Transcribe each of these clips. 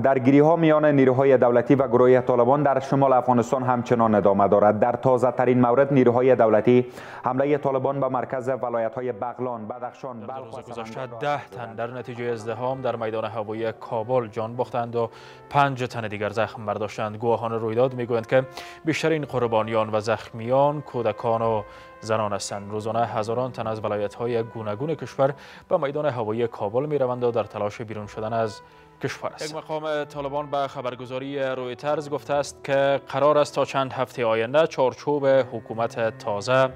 درگیری ها میان نیروهای دولتی و گروه طالبان در شمال افغانستان همچنان ادامه دارد. در تازه ترین مورد نیروهای دولتی حمله طالبان به مرکز ولایت های بغلان بدخشان بلخ روز گذشته ده تن در نتیجه ازدهام در میدان هوایی کابل جان باختند و پنج تن دیگر زخم برداشتند. گواهان رویداد می‌گویند که بیشترین قربانیان و زخمیان کودکان و زنان هستند. روزانه هزاران تن از ولایت های گوناگون کشور به میدان هوایی کابل می روند و در تلاش بیرون شدن از کشور است. یک مقام طالبان به خبرگزاری رویترز گفته است که قرار است تا چند هفته آینده چارچوب حکومت تازه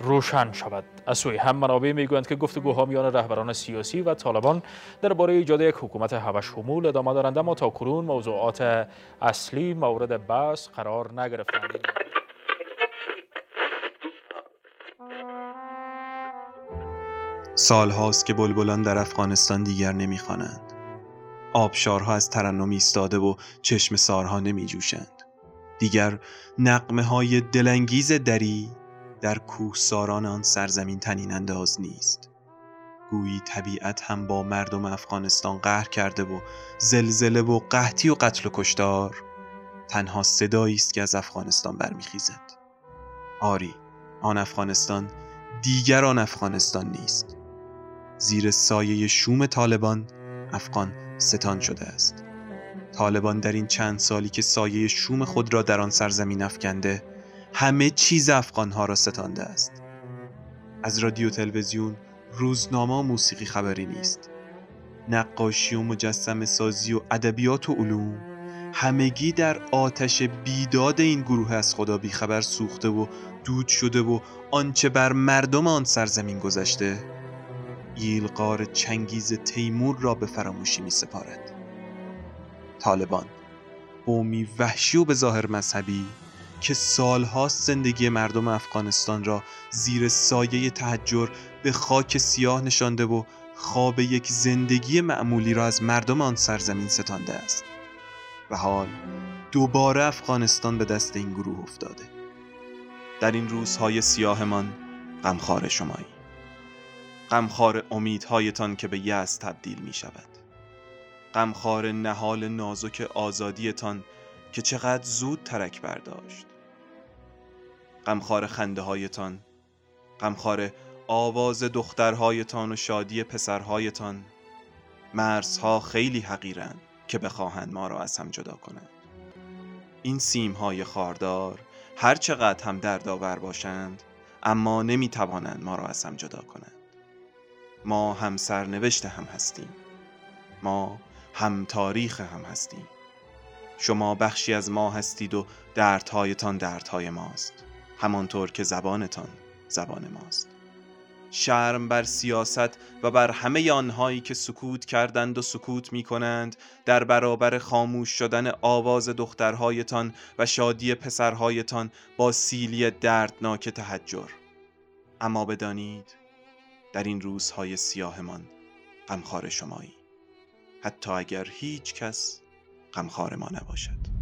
روشن شود. از سوی هم منابع می‌گویند که گفتگوها میان رهبران سیاسی و طالبان درباره ایجاد یک حکومت همه شمول ادامه دارند اما تا کنون موضوعات اصلی مورد بحث قرار نگرفتند. سالهاست که بلبلان در افغانستان دیگر نمی‌خوانند. آبشارها از ترنم ایستاده و چشم سارها نمی جوشند. دیگر نقمه های دلانگیز دری در کوه ساران آن سرزمین تنین انداز نیست. گویی طبیعت هم با مردم افغانستان قهر کرده و زلزله و قحطی و قتل و کشتار تنها صدایی است که از افغانستان برمیخیزد. آری آن افغانستان دیگر آن افغانستان نیست. زیر سایه شوم طالبان افغان ستان شده است. طالبان در این چند سالی که سایه شوم خود را در آن سرزمین افکنده همه چیز افغانها را ستانده است. از رادیو تلویزیون روزنامه موسیقی خبری نیست. نقاشی و مجسم سازی و ادبیات و علوم همگی در آتش بیداد این گروه از خدا بیخبر سوخته و دود شده و آنچه بر مردم آن سرزمین گذشته ییلقار چنگیز تیمور را به فراموشی می سپارد طالبان قومی وحشی و به ظاهر مذهبی که سالهاست زندگی مردم افغانستان را زیر سایه تحجر به خاک سیاه نشانده و خواب یک زندگی معمولی را از مردم آن سرزمین ستانده است. و حال دوباره افغانستان به دست این گروه افتاده. در این روزهای سیاهمان غمخوار شمایی غمخوار امیدهایتان که به یأس تبدیل می شود غمخوار نهال نازک آزادیتان که چقدر زود ترک برداشت. غمخوار خنده هایتان غمخوار آواز دخترهایتان و شادی پسرهایتان مرزها خیلی حقیرند که بخواهند ما را از هم جدا کنند. این سیمهای خاردار هر چقدر هم دردآور باشند اما نمی توانند ما را از هم جدا کنند. ما هم سرنوشت هم هستیم. ما هم تاریخ هم هستیم. شما بخشی از ما هستید و دردهایتان دردهای ماست. همانطور که زبانتان زبان ماست. شرم بر سیاست و بر همه آنهایی که سکوت کردند و سکوت می کنند در برابر خاموش شدن آواز دخترهایتان و شادی پسرهایتان با سیلی دردناک تحجر اما بدانید در این روزهای سیاهمان غمخوار شمایی. حتی اگر هیچ کس غمخوار ما نباشد.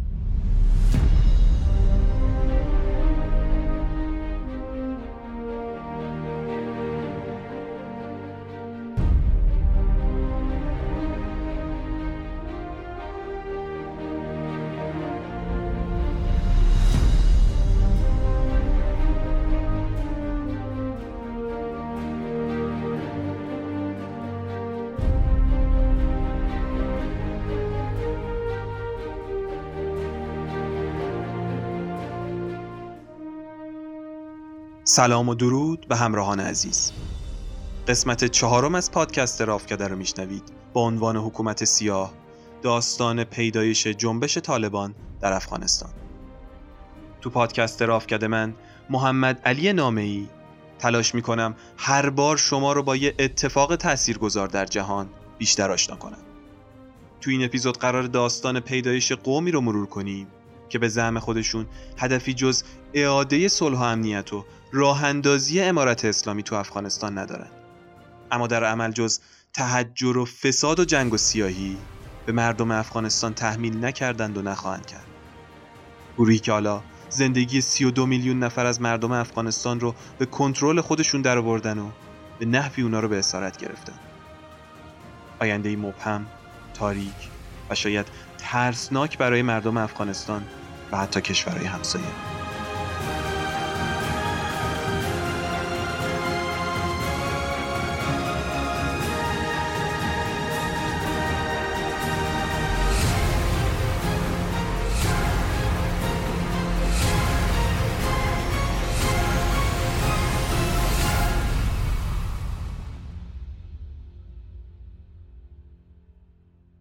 سلام و درود به همراهان عزیز. قسمت چهارم از پادکست رافکده رو میشنوید. با عنوان حکومت سیاه داستان پیدایش جنبش طالبان در افغانستان. تو پادکست رافکده من محمد علی نامعی تلاش می‌کنم هر بار شما رو با یه اتفاق تاثیرگذار در جهان بیشتر آشنا کنم. تو این اپیزود قرار داستان پیدایش قومی رو مرور کنیم که به زعم خودشون هدفی جز اعاده صلح و امنیت و راه اندازی امارت اسلامی تو افغانستان ندارن. اما در عمل جز تحجر و فساد و جنگ و سیاهی به مردم افغانستان تحمیل نکردند و نخواهند کرد. گروهی که حالا زندگی 32 میلیون نفر از مردم افغانستان رو به کنترل خودشون درآوردن و به نحوی اونا رو به اسارت گرفتن. آینده مبهم، تاریک و شاید ترسناک برای مردم افغانستان و حتی کشورهای همسایه.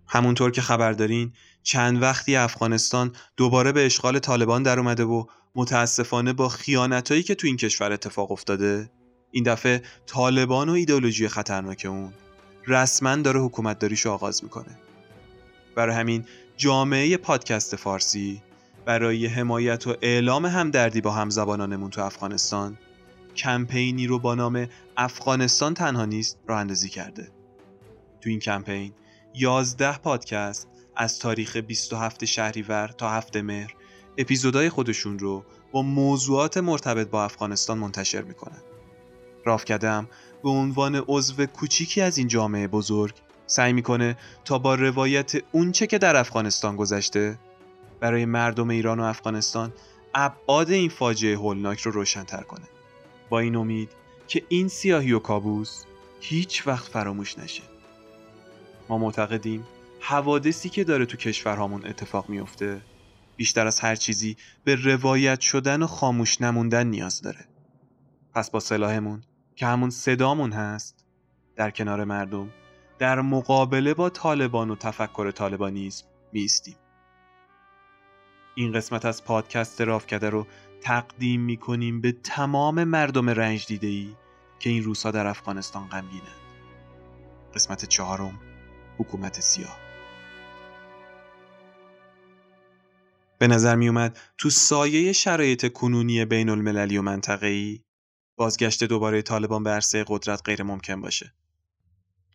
همونطور که خبر دارین چند وقتی افغانستان دوباره به اشغال طالبان در اومده و متاسفانه با خیانتایی که تو این کشور اتفاق افتاده این دفعه طالبان و ایدئولوژی خطرناک اون رسما داره حکومت داریشو آغاز می‌کنه. برای همین جامعه پادکست فارسی برای حمایت و اعلام همدردی با همزبانانمون تو افغانستان کمپینی رو با نام افغانستان تنها نیست راه اندازی کرده. تو این کمپین 11 پادکست از تاریخ 27 شهریور تا 7 مهر. اپیزودهای خودشون رو با موضوعات مرتبط با افغانستان منتشر می‌کنن. راف کدم به عنوان عضو کوچیکی از این جامعه بزرگ سعی می‌کنه تا با روایت اونچه که در افغانستان گذشته برای مردم ایران و افغانستان ابعاد این فاجعه هولناک رو روشنتر کنه. با این امید که این سیاهی و کابوس هیچ وقت فراموش نشه. ما معتقدیم حوادثی که داره تو کشورهامون اتفاق میفته بیشتر از هر چیزی به روایت شدن و خاموش نموندن نیاز داره. پس با سلاحمون که همون صدامون هست در کنار مردم در مقابله با طالبان و تفکر طالبانیزم میستیم این قسمت از پادکست رافکده رو تقدیم می‌کنیم به تمام مردم رنج دیده ای که این روزها در افغانستان غمگینند. قسمت چهارم. حکومت سیاه به نظر می اومد تو سایه شرایط کنونی بین المللی و منطقه‌ای بازگشت دوباره طالبان به عرصه قدرت غیر ممکن باشه.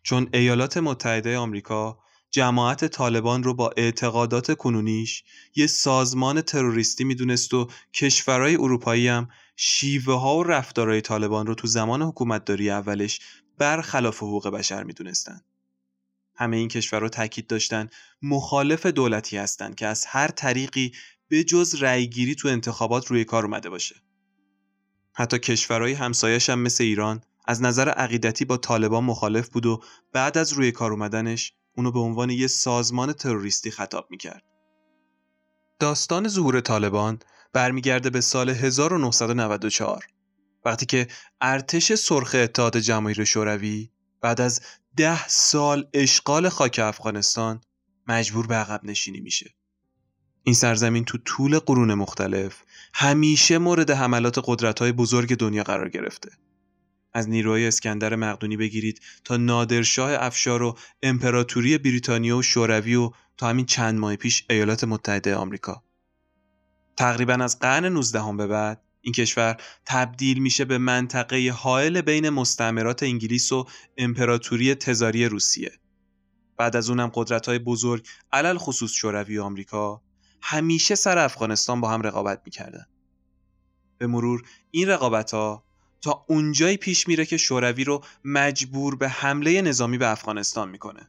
چون ایالات متحده آمریکا جماعت طالبان رو با اعتقادات کنونیش یه سازمان تروریستی می‌دونست و کشورهای اروپایی هم شیوه ها و رفتارهای طالبان رو تو زمان حکومتداری اولش برخلاف حقوق بشر می‌دونستند. همه این کشورها تاکید داشتن مخالف دولتی هستند که از هر طریقی به جز رأیگیری تو انتخابات روی کار اومده باشه. حتی کشورهای همسایش هم مثل ایران از نظر عقیدتی با طالبان مخالف بود و بعد از روی کار اومدنش اونو به عنوان یه سازمان تروریستی خطاب می‌کرد. داستان ظهور طالبان برمیگرده به سال 1994 وقتی که ارتش سرخ اتحاد جماهیر شوروی بعد از ده سال اشغال خاک افغانستان مجبور به عقب نشینی میشه. این سرزمین تو طول قرون مختلف همیشه مورد حملات قدرت های بزرگ دنیا قرار گرفته. از نیروهای اسکندر مقدونی بگیرید تا نادرشاه افشار و امپراتوری بریتانیا و شوروی و تا همین چند ماه پیش ایالات متحده آمریکا. تقریبا از قرن 19 به بعد این کشور تبدیل میشه به منطقه حائل بین مستعمرات انگلیس و امپراتوری تزاری روسیه. بعد از اونم قدرت های بزرگ علل خصوص شوروی و آمریکا همیشه سر افغانستان با هم رقابت می‌کردن. به مرور این رقابت ها تا اونجایی پیش میره که شوروی رو مجبور به حمله نظامی به افغانستان می‌کنه.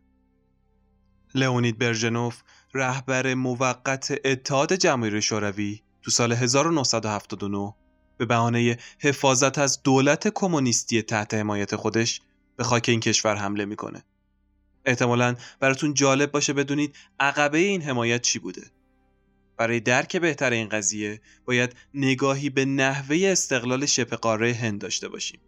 لئونید برژنوف رهبر موقت اتحاد جماهیر شوروی تو سال 1979 به بهانه حفاظت از دولت کمونیستی تحت حمایت خودش به خاک این کشور حمله می‌کنه. احتمالا براتون جالب باشه بدونید عقبه این حمایت چی بوده. برای درک بهتر این قضیه باید نگاهی به نحوه استقلال شبه قاره هند داشته باشیم.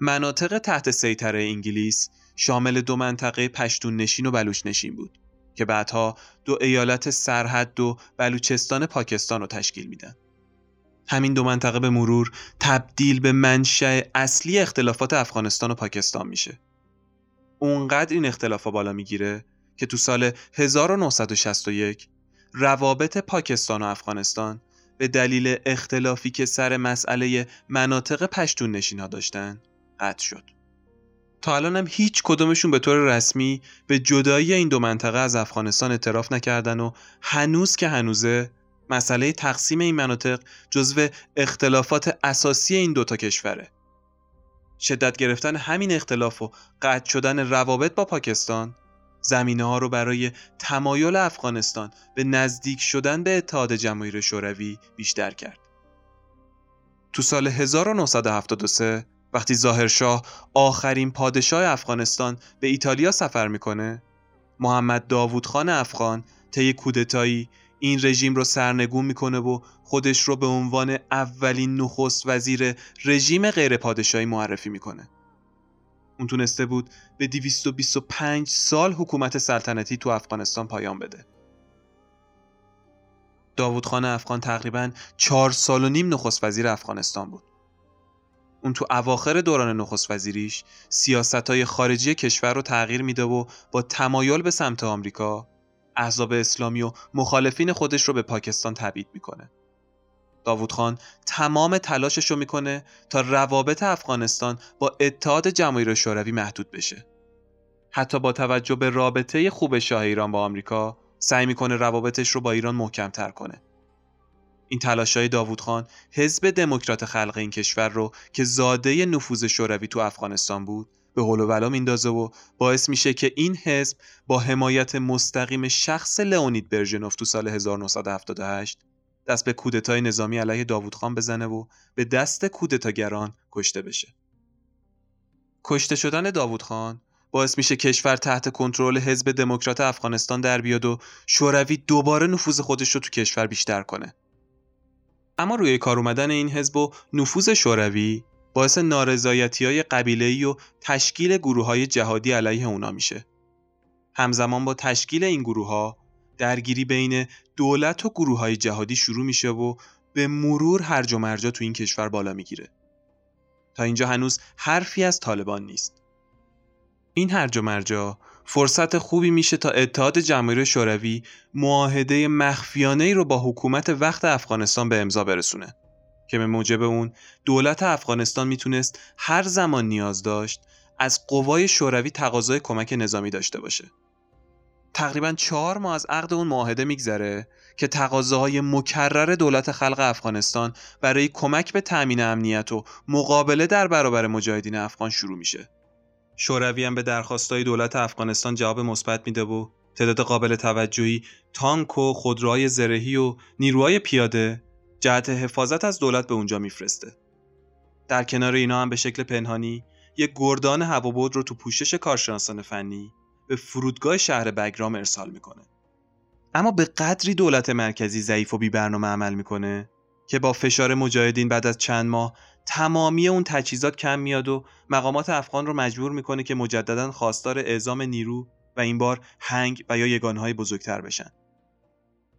مناطق تحت سیطره انگلیس شامل دو منطقه پشتون نشین و بلوچ نشین بود که بعدها دو ایالت سرحد و بلوچستان پاکستان رو تشکیل میدن. همین دو منطقه به مرور تبدیل به منشأ اصلی اختلافات افغانستان و پاکستان میشه. اونقدر این اختلاف بالا می‌گیره که تو سال 1961 روابط پاکستان و افغانستان به دلیل اختلافی که سر مسئله مناطق پشتون نشین ها داشتن قطع شد. تا الان هم هیچ کدومشون به طور رسمی به جدایی این دو منطقه از افغانستان اعتراف نکردن و هنوز که هنوزه مسئله تقسیم این مناطق جزو اختلافات اساسی این دوتا کشوره شدت گرفتن همین اختلاف و قطع شدن روابط با پاکستان زمینه ها رو برای تمایل افغانستان به نزدیک شدن به اتحاد جماهیر شوروی بیشتر کرد. تو سال 1973 وقتی ظاهرشاه آخرین پادشاه افغانستان به ایتالیا سفر می‌کنه محمد داوود خان افغان طی کودتایی این رژیم رو سرنگون می‌کنه و خودش رو به عنوان اولین نخست وزیر رژیم غیر پادشاهی معرفی می‌کنه. اون تونسته بود به 225 سال حکومت سلطنتی تو افغانستان پایان بده. داوود خان افغان تقریبا چهار سال و نیم نخست وزیر افغانستان بود. اون تو اواخر دوران نخست وزیریش سیاست های خارجی کشور رو تغییر میده و با تمایل به سمت آمریکا احزاب اسلامی و مخالفین خودش رو به پاکستان تبعید می‌کنه. داوود خان تمام تلاشش رو می‌کنه تا روابط افغانستان با اتحاد جماهیر شوروی محدود بشه. حتی با توجه به رابطه خوب شاه ایران با آمریکا سعی می‌کنه روابطش رو با ایران محکم تر کنه. این تلاشای داوود خان حزب دموکرات خلق این کشور رو که زاده نفوذ شوروی تو افغانستان بود به هول و ولا میندازه و باعث میشه که این حزب با حمایت مستقیم شخص لئونید برژنوف تو سال 1978 دست به کودتای نظامی علیه داوود خان بزنه و به دست کودتاگران کشته بشه. کشته شدن داوود خان باعث میشه کشور تحت کنترل حزب دموکرات افغانستان در بیاد و شوروی دوباره نفوذ خودش رو تو کشور بیشتر کنه. اما روی کار اومدن این حزب و نفوذ شوروی باعث نارضایتی های قبیله و تشکیل گروه های جهادی علیه اونا میشه. همزمان با تشکیل این گروه ها درگیری بین دولت و گروه های جهادی شروع میشه و به مرور هرج و مرجا تو این کشور بالا می‌گیره. تا اینجا هنوز حرفی از طالبان نیست. این هرج و مرجا فرصت خوبی میشه تا اتحاد جماهیر شوروی معاهده مخفیانه ای رو با حکومت وقت افغانستان به امضا برسونه که به موجب اون دولت افغانستان می‌تونست هر زمان نیاز داشت از قوای شوروی تقاضای کمک نظامی داشته باشه. تقریبا چهار ماه از عقد اون معاهده میگذره که تقاضاهای مکرر دولت خلق افغانستان برای کمک به تأمین امنیت و مقابله در برابر مجاهدین افغان شروع میشه. شوروی هم به درخواستای دولت افغانستان جواب مثبت میده و تعداد قابل توجهی تانک و خودروهای زرهی و نیروهای پیاده جهت حفاظت از دولت به اونجا میفرسته. در کنار اینا هم به شکل پنهانی یک گردان هوابرد رو تو پوشش کارشناسان فنی به فرودگاه شهر بگرام ارسال می‌کنه. اما به قدری دولت مرکزی ضعیف و بی برنامه عمل می‌کنه که با فشار مجاهدین بعد از چند ماه تمامی اون تجهیزات کم میاد و مقامات افغان رو مجبور می‌کنه که مجددا خواستار اعزام نیرو و این بار هنگ و یا یگانهای بزرگتر بشن.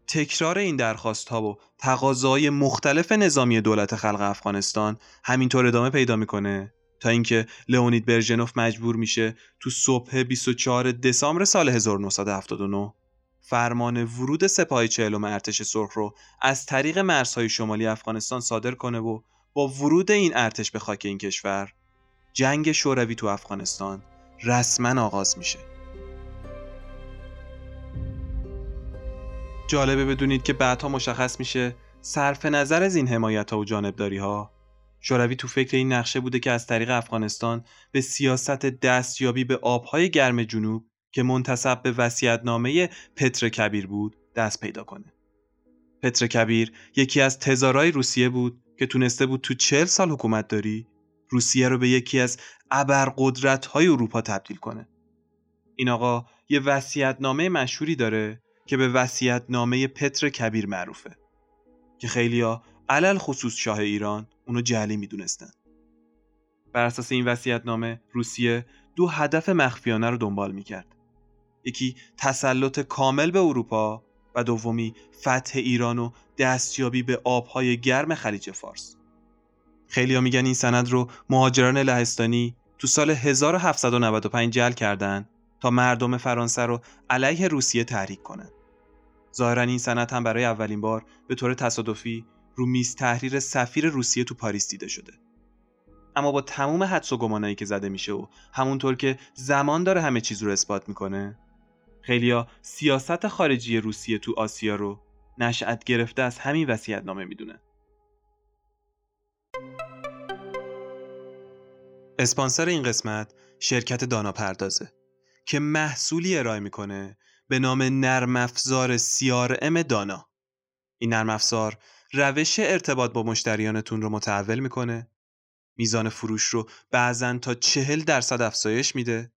تکرار این درخواست ها و تقاضاهای مختلف نظامی دولت خلق افغانستان همینطور ادامه پیدا می‌کنه. تا اینکه لئونید برژنوف مجبور میشه تو صبح 24 دسامبر سال 1979 فرمان ورود سپاه چهلم ارتش سرخ رو از طریق مرزهای شمالی افغانستان صادر کنه و با ورود این ارتش به خاک این کشور جنگ شوروی تو افغانستان رسما آغاز میشه. جالبه بدونید که بعدها مشخص میشه صرف نظر از این حمایت ها و جانبداری ها شوروی تو فکر این نقشه بوده که از طریق افغانستان به سیاست دستیابی به آبهای گرم جنوب که منتصب به وسیعتنامه پتر کبیر بود دست پیدا کنه. پتر کبیر یکی از تزارای روسیه بود که تونسته بود تو چهل سال حکومت داری روسیه رو به یکی از ابرقدرت های اروپا تبدیل کنه. این آقا یه وسیعتنامه مشهوری داره که به وسیعتنامه پتر کبیر معروفه که خیلیا علل خصوص شاه ایران اونو جعلی می‌دونستن. بر اساس این وصیت‌نامه روسیه دو هدف مخفیانه رو دنبال می‌کرد. یکی تسلط کامل به اروپا و دومی فتح ایران و دستیابی به آبهای گرم خلیج فارس. خیلی ها میگن این سند رو مهاجران لهستانی تو سال 1795 جل کردن تا مردم فرانسه رو علیه روسیه تحریک کنند. ظاهرا این سند هم برای اولین بار به طور تصادفی رو میز تحریر سفیر روسیه تو پاریس دیده شده. اما با تموم حدس و گمانایی که زده میشه و همونطور که زمان داره همه چیز رو اثبات می‌کنه خیلیا سیاست خارجی روسیه تو آسیا رو نشأت گرفته از همین وصیت نامه می‌دونن. اسپانسر این قسمت شرکت دانا پردازه که محصولی ارائه می‌کنه به نام نرم افزار CRM دانا این نرم افزار روش ارتباط با مشتریانتون رو متحول می‌کنه میزان فروش رو بعضا تا چهل درصد افزایش میده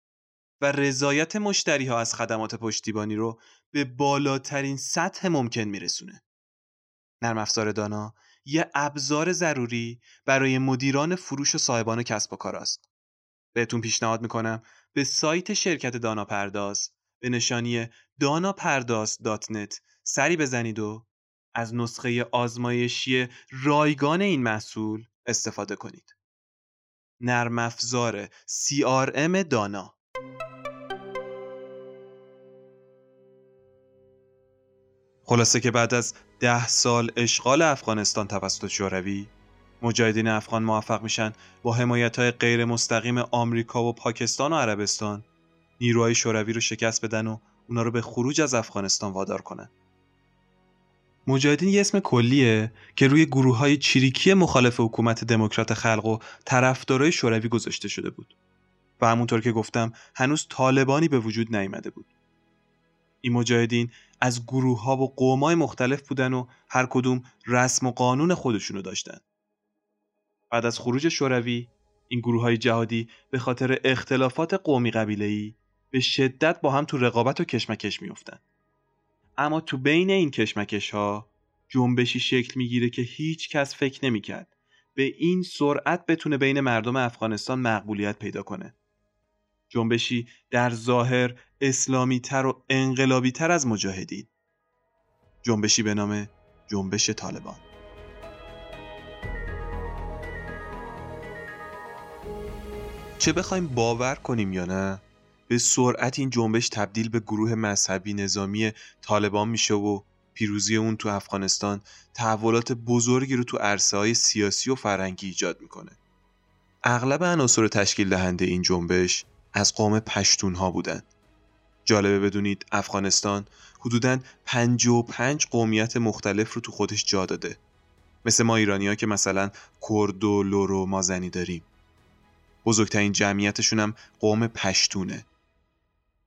و رضایت مشتری ها از خدمات پشتیبانی رو به بالاترین سطح ممکن میرسونه. نرم افزار دانا یه ابزار ضروری برای مدیران فروش و صاحبان کسب و کار است. بهتون پیشنهاد می‌کنم به سایت شرکت دانا پرداز. به نشانی داناپرداز.net سری بزنید و از نسخه آزمایشی رایگان این محصول استفاده کنید. نرم افزار CRM دانا. خلاصه که بعد از ده سال اشغال افغانستان توسط شوروی مجاهدین افغان موفق میشن با حمایت های غیر مستقیم آمریکا و پاکستان و عربستان نیروهای شوروی رو شکست بدن و اونا رو به خروج از افغانستان وادار کنن. مجاهدین یه اسم کلیه که روی گروه های چریکی مخالف حکومت دموکرات خلق و طرفدارای شوروی گذاشته شده بود. و همونطور که گفتم هنوز طالبانی به وجود نیامده بود. این مجاهدین از گروه ها و قوم های مختلف بودن و هر کدوم رسم و قانون خودشونو داشتن. بعد از خروج شوروی این گروه های جهادی به خاطر اختلافات قومی قبیله‌ای به شدت با هم تو رقابت و کشمکش میافتند. اما تو بین این کشمکش ها جنبشی شکل می‌گیره که هیچ کس فکر نمی‌کرد به این سرعت بتونه بین مردم افغانستان مقبولیت پیدا کنه. جنبشی در ظاهر اسلامی تر و انقلابی تر از مجاهدین. جنبشی به نام جنبش طالبان. چه بخوایم باور کنیم یا نه به سرعت این جنبش تبدیل به گروه مذهبی نظامی طالبان میشه و پیروزی اون تو افغانستان تحولات بزرگی رو تو عرصه های سیاسی و فرهنگی ایجاد می‌کنه. اغلب عناصر تشکیل دهنده این جنبش از قوم پشتون ها بودن. جالبه بدونید افغانستان حدوداً 55 قومیت مختلف رو تو خودش جا داده. مثل ما ایرانی ها که مثلا کرد و لور و مازنی داریم. بزرگترین جمعیتشون هم قوم پشتونه.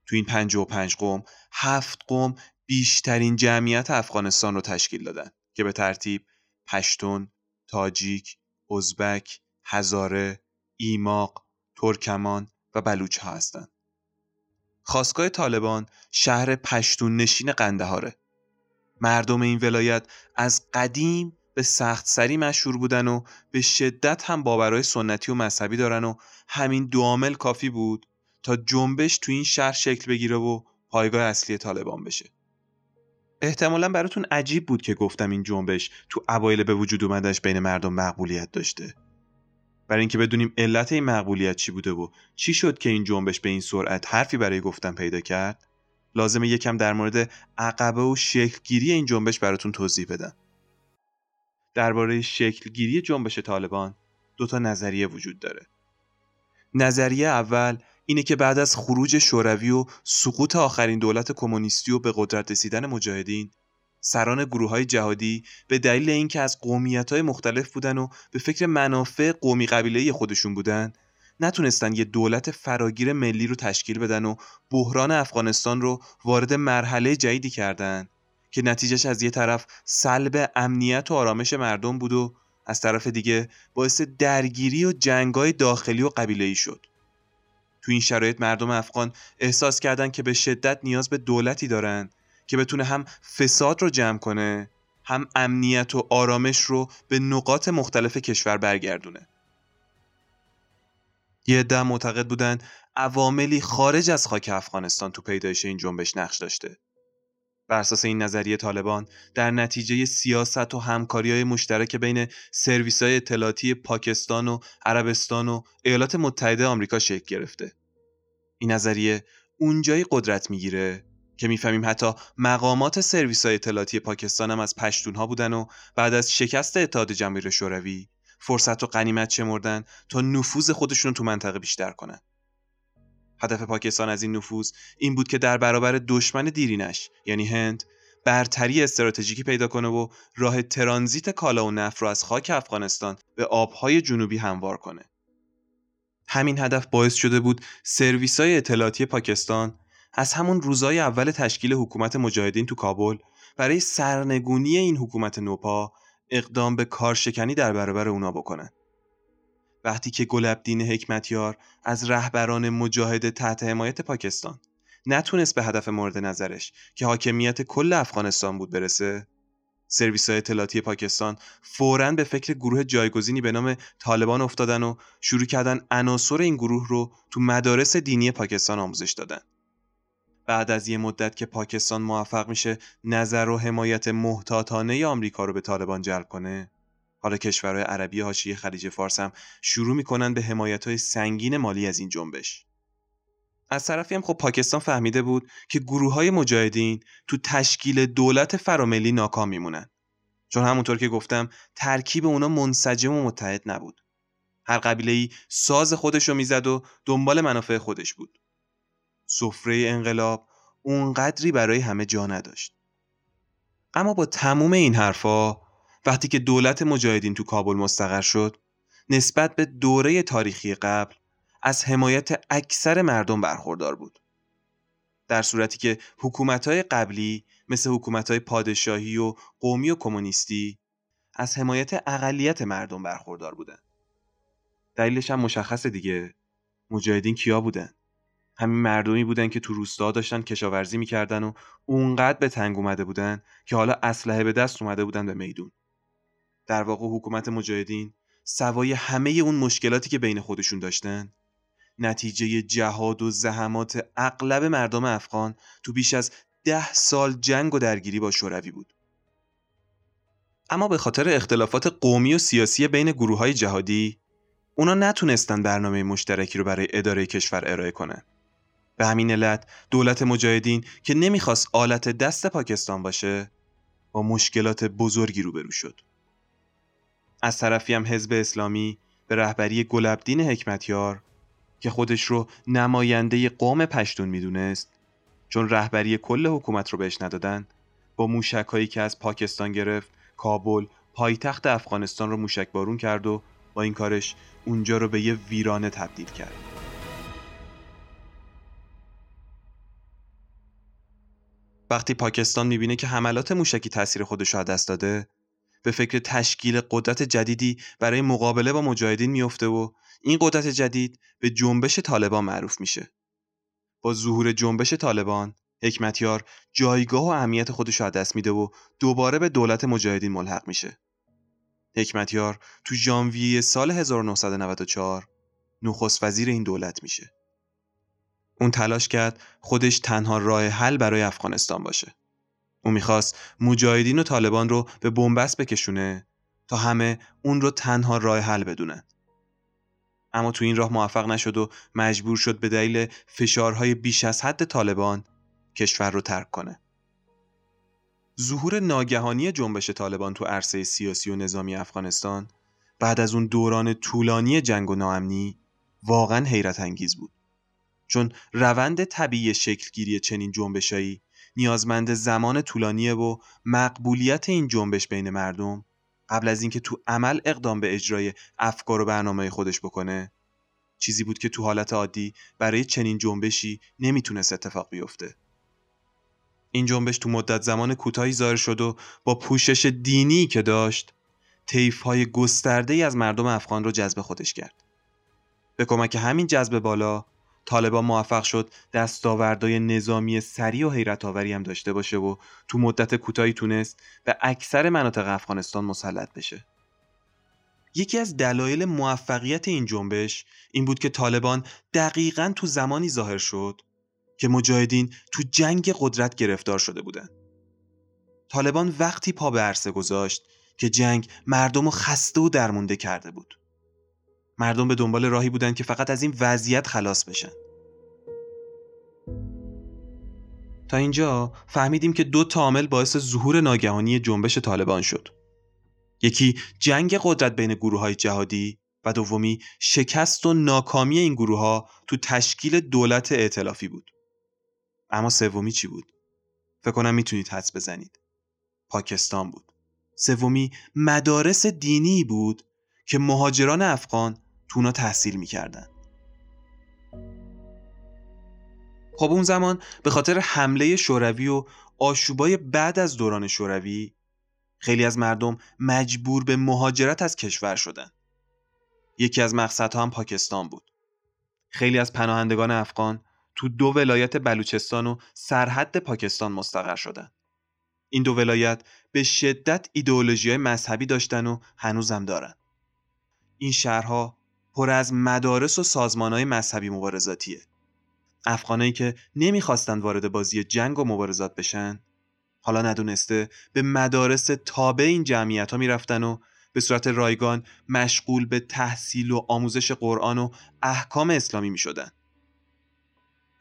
تو این 55 قوم هفت قوم بیشترین جمعیت افغانستان رو تشکیل دادن که به ترتیب پشتون، تاجیک، ازبک، هزاره، ایماق، ترکمان و بلوچ ها هستند. خواستگاه طالبان شهر پشتون نشین قندهاره. مردم این ولایت از قدیم به سخت سری مشهور بودن و به شدت هم باورهای سنتی و مذهبی دارن و همین دو عامل کافی بود تا جنبش تو این شهر شکل بگیره و پایگاه اصلی طالبان بشه. احتمالا براتون عجیب بود که گفتم این جنبش تو اوایل به وجود اومدش بین مردم مقبولیت داشته. برای اینکه بدونیم علت این مقبولیت چی بوده و چی شد که این جنبش به این سرعت حرفی برای گفتن پیدا کرد لازمه یکم در مورد عقبه و شکلگیری این جنبش براتون توضیح بدم درباره شکلگیری جنبش طالبان دو تا نظریه وجود داره. نظریه اول اینه که بعد از خروج شوروی و سقوط آخرین دولت کمونیستی و به قدرت رسیدن مجاهدین سران گروه های جهادی به دلیل اینکه از قومیت های مختلف بودن و به فکر منافع قومی قبیله خودشون بودن نتونستن یه دولت فراگیر ملی رو تشکیل بدن و بحران افغانستان رو وارد مرحله جدیدی کردن. که نتیجهش از یه طرف سلب امنیت و آرامش مردم بود و از طرف دیگه باعث درگیری و جنگای داخلی و قبیله شد. تو این شرایط مردم افغان احساس کردن که به شدت نیاز به دولتی دارن که بتونه هم فساد رو جمع کنه هم امنیت و آرامش رو به نقاط مختلف کشور برگردونه یه عده معتقد بودن عواملی خارج از خاک افغانستان تو پیدایش این جنبش نقش داشته بر اساس این نظریه طالبان در نتیجه سیاست و همکاری های مشترک بین سرویس های اطلاعاتی پاکستان و عربستان و ایالات متحده آمریکا شکل گرفته. این نظریه اونجایی قدرت می‌گیره که می‌فهمیم حتی مقامات سرویس های اطلاعاتی پاکستان هم از پشتون ها بودن و بعد از شکست اتحاد جماهیر شوروی فرصت و قنیمت چمردن تا نفوذ خودشون تو منطقه بیشتر کنن. هدف پاکستان از این نفوذ این بود که در برابر دشمن دیرینش یعنی هند برتری استراتژیکی پیدا کنه و راه ترانزیت کالا و نفت رو از خاک افغانستان به آبهای جنوبی هموار کنه همین هدف باعث شده بود سرویس های اطلاعاتی پاکستان از همون روزای اول تشکیل حکومت مجاهدین تو کابل برای سرنگونی این حکومت نوپا اقدام به کارشکنی در برابر اونا بکنن. وقتی که گلبدین حکمتیار از رهبران مجاهد تحت حمایت پاکستان نتونست به هدف مورد نظرش که حاکمیت کل افغانستان بود برسه سرویس های اطلاعاتی پاکستان فوراً به فکر گروه جایگزینی به نام طالبان افتادن و شروع کردن عناصر این گروه رو تو مدارس دینی پاکستان آموزش دادن. بعد از یه مدت که پاکستان موفق میشه نظر و حمایت محتاطانه آمریکا رو به طالبان جلب کنه حالا کشورهای عربی حاشیه خلیج فارس هم شروع می‌کنن به حمایت های سنگین مالی از این جنبش. از طرفی هم خب پاکستان فهمیده بود که گروه های مجاهدین تو تشکیل دولت فراملی ناکام میمونن. چون همونطور که گفتم ترکیب اونا منسجم و متحد نبود. هر قبیله ای ساز خودش رو می‌زد و دنبال منافع خودش بود. سفره انقلاب اونقدری برای همه جا نداشت. اما با تموم این حرفا وقتی که دولت مجاهدین تو کابل مستقر شد نسبت به دوره تاریخی قبل از حمایت اکثر مردم برخوردار بود. در صورتی که حکومتهای قبلی مثل حکومتهای پادشاهی و قومی و کمونیستی از حمایت اقلیت مردم برخوردار بودند. دلیلش هم مشخصه دیگه. مجاهدین کیا بودن؟ همین مردمی بودن که تو روستا داشتن کشاورزی می‌کردن و اونقدر به تنگ اومده بودن که حالا اسلحه به دست اومده بودن به میدون. در واقع حکومت مجاهدین سوای همه اون مشکلاتی که بین خودشون داشتن؟ نتیجه جهاد و زحمات اغلب مردم افغان تو بیش از ده سال جنگ و درگیری با شوروی بود. اما به خاطر اختلافات قومی و سیاسی بین گروه های جهادی اونا نتونستن برنامه مشترکی رو برای اداره کشور ارائه کنن. به همین علت دولت مجاهدین که نمی‌خواست آلت دست پاکستان باشه با مشکلات بزرگی روبرو شد. از طرفی هم حزب اسلامی به رهبری گلبدین حکمتیار که خودش رو نماینده قوم پشتون می‌دونست چون رهبری کل حکومت رو بهش ندادن با موشک هایی که از پاکستان گرفت کابل پایتخت افغانستان رو موشک بارون کرد و با این کارش اونجا رو به یه ویرانه تبدیل کرد. وقتی پاکستان می‌بینه که حملات موشکی تاثیر خودش رو دست داده به فکر تشکیل قدرت جدیدی برای مقابله با مجاهدین میفته و این قدرت جدید به جنبش طالبان معروف میشه. با ظهور جنبش طالبان حکمتیار جایگاه و اهمیت خودش رو دست میده و دوباره به دولت مجاهدین ملحق میشه. حکمتیار تو ژانویه سال 1994 نخست وزیر این دولت میشه. اون تلاش کرد خودش تنها راه حل برای افغانستان باشه. اون می‌خواست مجاهدین و طالبان رو به بنبست بکشونه تا همه اون رو تنها راه حل بدونن. اما تو این راه موفق نشد و مجبور شد به دلیل فشارهای بیش از حد طالبان کشور رو ترک کنه. ظهور ناگهانی جنبش طالبان تو عرصه سیاسی و نظامی افغانستان بعد از اون دوران طولانی جنگ و ناامنی واقعا حیرت انگیز بود. چون روند طبیعی شکلگیری چنین جنبشایی نیازمند زمان طولانیه و مقبولیت این جنبش بین مردم قبل از اینکه تو عمل اقدام به اجرای افکار و برنامه خودش بکنه. چیزی بود که تو حالت عادی برای چنین جنبشی نمی‌تونست اتفاق بیفته. این جنبش تو مدت زمان کوتاهی ظاهر شد و با پوشش دینی که داشت طیف های گسترده از مردم افغان رو جذب خودش کرد. به کمک همین جذب بالا طالبان موفق شد دستاوردهای نظامی سریع و حیرت آوری هم داشته باشه و تو مدت کوتاهی تونست به اکثر مناطق افغانستان مسلط بشه. یکی از دلایل موفقیت این جنبش این بود که طالبان دقیقا تو زمانی ظاهر شد که مجاهدین تو جنگ قدرت گرفتار شده بودند. طالبان وقتی پا به عرصه گذاشت که جنگ مردم رو خسته و درمونده کرده بود. مردم به دنبال راهی بودند که فقط از این وضعیت خلاص بشن. تا اینجا فهمیدیم که دو عامل باعث ظهور ناگهانی جنبش طالبان شد. یکی جنگ قدرت بین گروه های جهادی و دومی شکست و ناکامی این گروه ها تو تشکیل دولت ائتلافی بود. اما سومی چی بود؟ فکر کنم می‌تونید حدس بزنید. پاکستان بود. سومی مدارس دینی بود که مهاجران افغان تو اونا تحصیل می‌کردن خب اون زمان به خاطر حمله شوروی و آشوبای بعد از دوران شوروی خیلی از مردم مجبور به مهاجرت از کشور شدن. یکی از مقصدها هم پاکستان بود. خیلی از پناهندگان افغان تو دو ولایت بلوچستان و سرحد پاکستان مستقر شدن. این دو ولایت به شدت ایدئولوژی های مذهبی داشتن و هنوزم دارن. این شهرها پر از مدارس و سازمان های مذهبی مبارزاتیه. افغانایی که نمی‌خواستند وارد بازی جنگ و مبارزات بشن حالا ندونسته به مدارس تابع این جمعیت ها می‌رفتن و به صورت رایگان مشغول به تحصیل و آموزش قرآن و احکام اسلامی می شدن.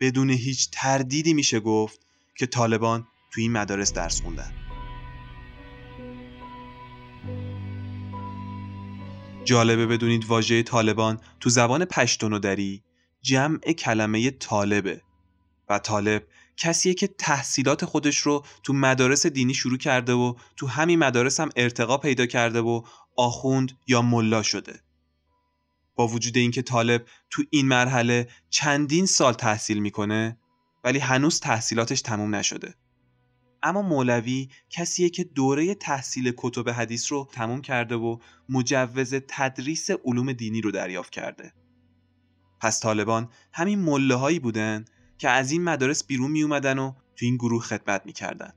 بدون هیچ تردیدی میشه گفت که طالبان تو این مدارس درس خوندن. جالبه بدونید واژه طالبان تو زبان پشتون و دری جمع کلمه طالبه. و طالب کسیه که تحصیلات خودش رو تو مدارس دینی شروع کرده و تو همین مدارس هم ارتقا پیدا کرده و آخوند یا ملا شده. با وجود اینکه طالب تو این مرحله چندین سال تحصیل می‌کنه ولی هنوز تحصیلاتش تموم نشده. اما مولوی کسیه که دوره تحصیل کتب حدیث رو تموم کرده و مجوز تدریس علوم دینی رو دریافت کرده پس طالبان همین مله هایی بودن که از این مدارس بیرون می اومدن و تو این گروه خدمت می‌کردن.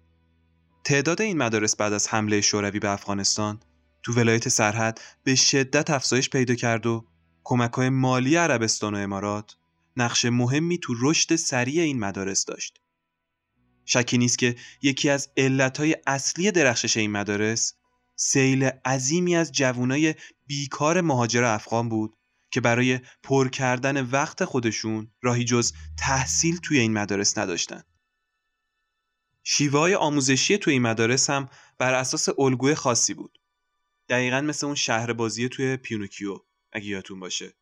تعداد این مدارس بعد از حمله شوروی به افغانستان تو ولایت سرحد به شدت افزایش پیدا کرد و کمک های مالی عربستان و امارات نقش مهمی تو رشد سریع این مدارس داشت. شکی نیست که یکی از علتهای اصلی درخشش این مدارس سیل عظیمی از جوانای بیکار مهاجر افغان بود که برای پر کردن وقت خودشون راهی جز تحصیل توی این مدارس نداشتن. شیوه آموزشی توی این مدارس هم بر اساس الگوی خاصی بود. دقیقا مثل اون شهر بازی توی پیونوکیو اگه یادتون باشه.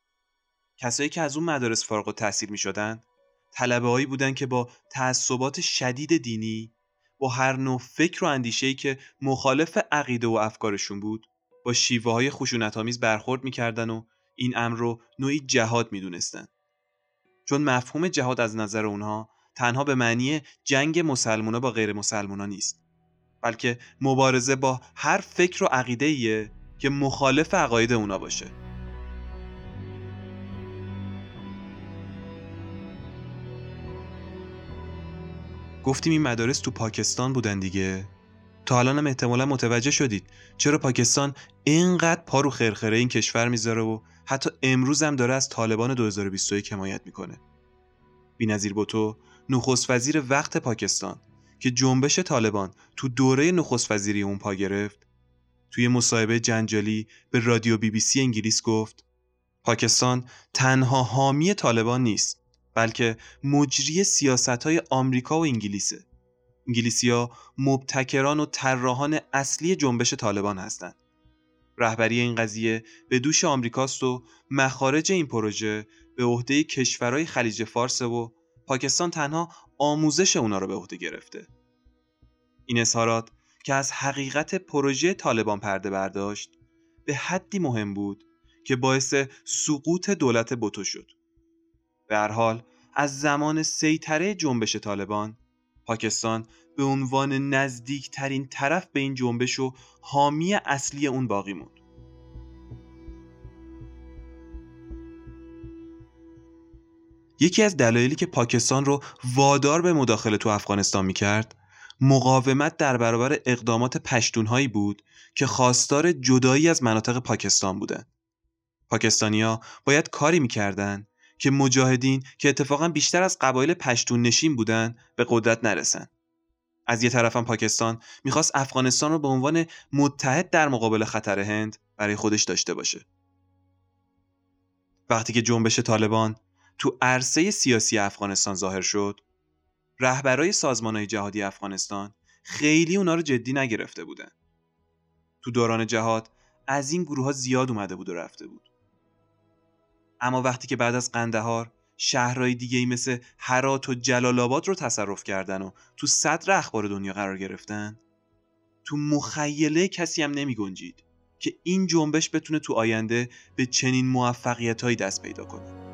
کسایی که از اون مدارس فارغ و تحصیل می شدن طلبه هایی بودن که با تعصبات شدید دینی با هر نوع فکر و اندیشه‌ای که مخالف عقیده و افکارشون بود با شیوه های خشونت برخورد می‌کردن و این امر رو نوعی جهاد می‌دونستن. چون مفهوم جهاد از نظر اونها تنها به معنی جنگ مسلمونا با غیر مسلمونا نیست بلکه مبارزه با هر فکر و عقیده که مخالف عقاید اونا باشه. گفتیم این مدارس تو پاکستان بودن دیگه. تا الان هم احتمالا متوجه شدید چرا پاکستان اینقدر پا رو خرخره این کشور می‌ذاره و حتی امروز هم داره از طالبان 2021 حمایت می‌کنه. بینظیر بوتو نخست وزیر وقت پاکستان که جنبش طالبان تو دوره نخست وزیری اون پا گرفت توی مصاحبه جنجالی به رادیو بی بی سی انگلیس گفت پاکستان تنها حامی طالبان نیست. بلکه مجری سیاست های آمریکا و انگلیسه. انگلیسیا مبتکران و طراحان اصلی جنبش طالبان هستند. رهبری این قضیه به دوش آمریکاست و مخارج این پروژه به عهده کشورهای خلیج فارس و پاکستان تنها آموزش اونا رو به عهده گرفته. این اظهارات که از حقیقت پروژه طالبان پرده برداشت به حدی مهم بود که باعث سقوط دولت بوتو شد. به هر حال از زمان سیطره جنبش طالبان پاکستان به عنوان نزدیکترین طرف به این جنبش و حامی اصلی اون باقی موند یکی از دلایلی که پاکستان رو وادار به مداخله تو افغانستان می‌کرد مقاومت در برابر اقدامات پشتونهایی بود که خواستار جدایی از مناطق پاکستان بودند. پاکستانیا باید کاری می‌کردند که مجاهدین که اتفاقا بیشتر از قبایل پشتون نشین بودن به قدرت نرسن. از یه طرفم پاکستان می‌خواست افغانستان رو به عنوان متحد در مقابل خطر هند برای خودش داشته باشه. وقتی که جنبش طالبان تو عرصه سیاسی افغانستان ظاهر شد، رهبرای سازمانهای جهادی افغانستان خیلی اونا رو جدی نگرفته بودن. تو دوران جهاد از این گروه ها زیاد اومده بود و رفته بود. اما وقتی که بعد از قندهار شهرهای دیگه ای مثل هرات و جلال آباد رو تصرف کردن و تو صدر اخبار دنیا قرار گرفتن تو مخیله کسی هم نمی گنجید که این جنبش بتونه تو آینده به چنین موفقیتهایی دست پیدا کنه.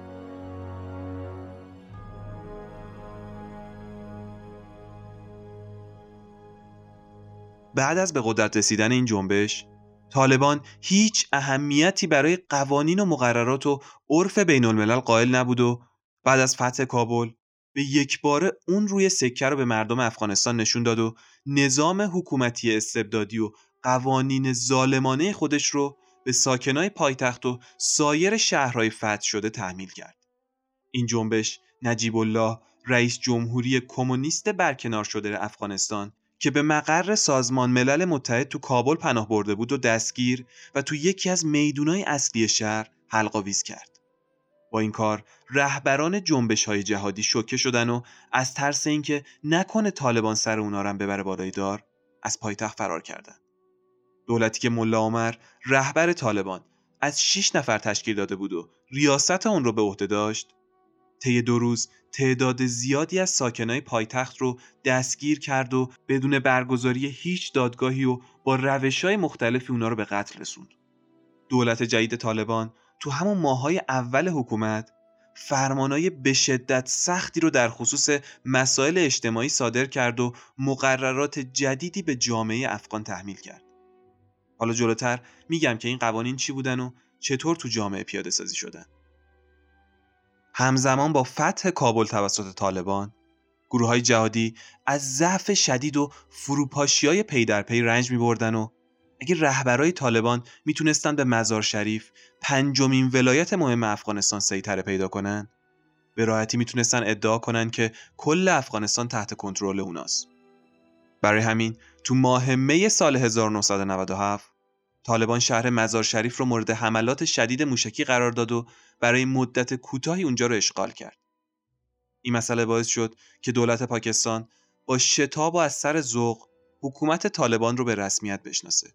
بعد از به قدرت رسیدن این جنبش طالبان هیچ اهمیتی برای قوانین و مقررات و عرف بین الملل قائل نبود و بعد از فتح کابل به یک باره اون روی سکه رو به مردم افغانستان نشون داد و نظام حکومتی استبدادی و قوانین ظالمانه خودش رو به ساکنای پایتخت و سایر شهرهای فتح شده تحمیل کرد. این جنبش نجیب الله رئیس جمهوری کمونیست برکنار شده افغانستان که به مقر سازمان ملل متحد تو کابل پناه برده بود و دستگیر و تو یکی از میدونای اصلی شهر حلقاویز کرد. با این کار رهبران جنبش های جهادی شوکه شدن و از ترس اینکه نکنه طالبان سر اونا رو ببره بالای دار از پایتخت فرار کردند. دولتی که ملا عمر رهبر طالبان از 6 نفر تشکیل داده بود و ریاست اون رو به عهده داشت طی دو روز تعداد زیادی از ساکنای پایتخت رو دستگیر کرد و بدون برگزاری هیچ دادگاهی و با روش های مختلفی اونا رو به قتل رسوند. دولت جدید طالبان تو همون ماهای اول حکومت فرمانای به شدت سختی رو در خصوص مسائل اجتماعی صادر کرد و مقررات جدیدی به جامعه افغان تحمیل کرد. حالا جلوتر میگم که این قوانین چی بودن و چطور تو جامعه پیاده سازی شدن. همزمان با فتح کابل توسط طالبان. گروه های جهادی از ضعف شدید و فروپاشی های پی در پی رنج می بردن و اگه رهبرای طالبان می‌تونستن به مزار شریف پنجمین ولایت مهم افغانستان سیطره پیدا کنن به راحتی می‌تونستن ادعا کنن که کل افغانستان تحت کنترل اوناست. برای همین تو ماه می سال 1997 طالبان شهر مزار شریف رو مورد حملات شدید موشکی قرار داد و برای مدت کوتاهی اونجا رو اشغال کرد. این مسئله باعث شد که دولت پاکستان با شتاب و از سر ذوق حکومت طالبان رو به رسمیت بشناسه.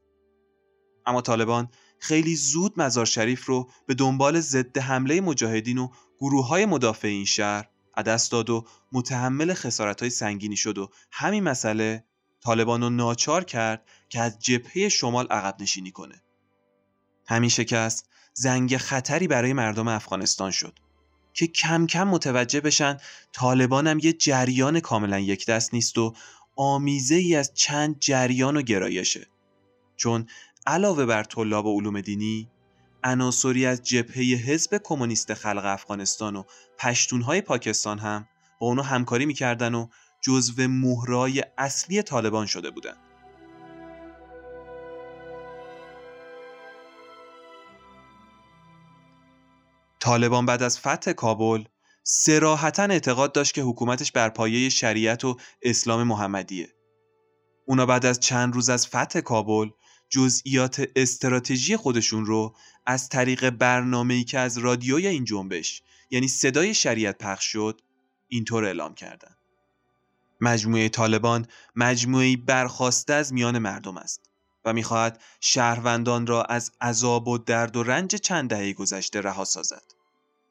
اما طالبان خیلی زود مزار شریف رو به دنبال ضد حمله مجاهدین و گروه های مدافع این شهر عدست داد و متحمل خسارت های سنگینی شد و همین مسئله طالبان رو ناچار کرد که از جبهه شمال عقب نشینی کنه. همین شکست زنگ خطری برای مردم افغانستان شد که کم کم متوجه بشن طالبان هم یه جریان کاملا یک دست نیست و آمیزه ای از چند جریان و گرایشه چون علاوه بر طلاب و علوم دینی عناصری از جبهه حزب کمونیست خلق افغانستان و پشتونهای پاکستان هم با اونو همکاری می‌کردن و جزو مهرای اصلی طالبان شده بودند. طالبان بعد از فتح کابل سراحتا اعتقاد داشت که حکومتش بر پایه شریعت و اسلام محمدیه. اونا بعد از چند روز از فتح کابل جزئیات استراتژی خودشون رو از طریق برنامه‌ای که از رادیوی این جنبش یعنی صدای شریعت پخش شد اینطور اعلام کردند. مجموعه طالبان مجموعه برخواسته از میان مردم است و می‌خواهد شهروندان را از عذاب و درد و رنج چند دهه گذشته رها سازد.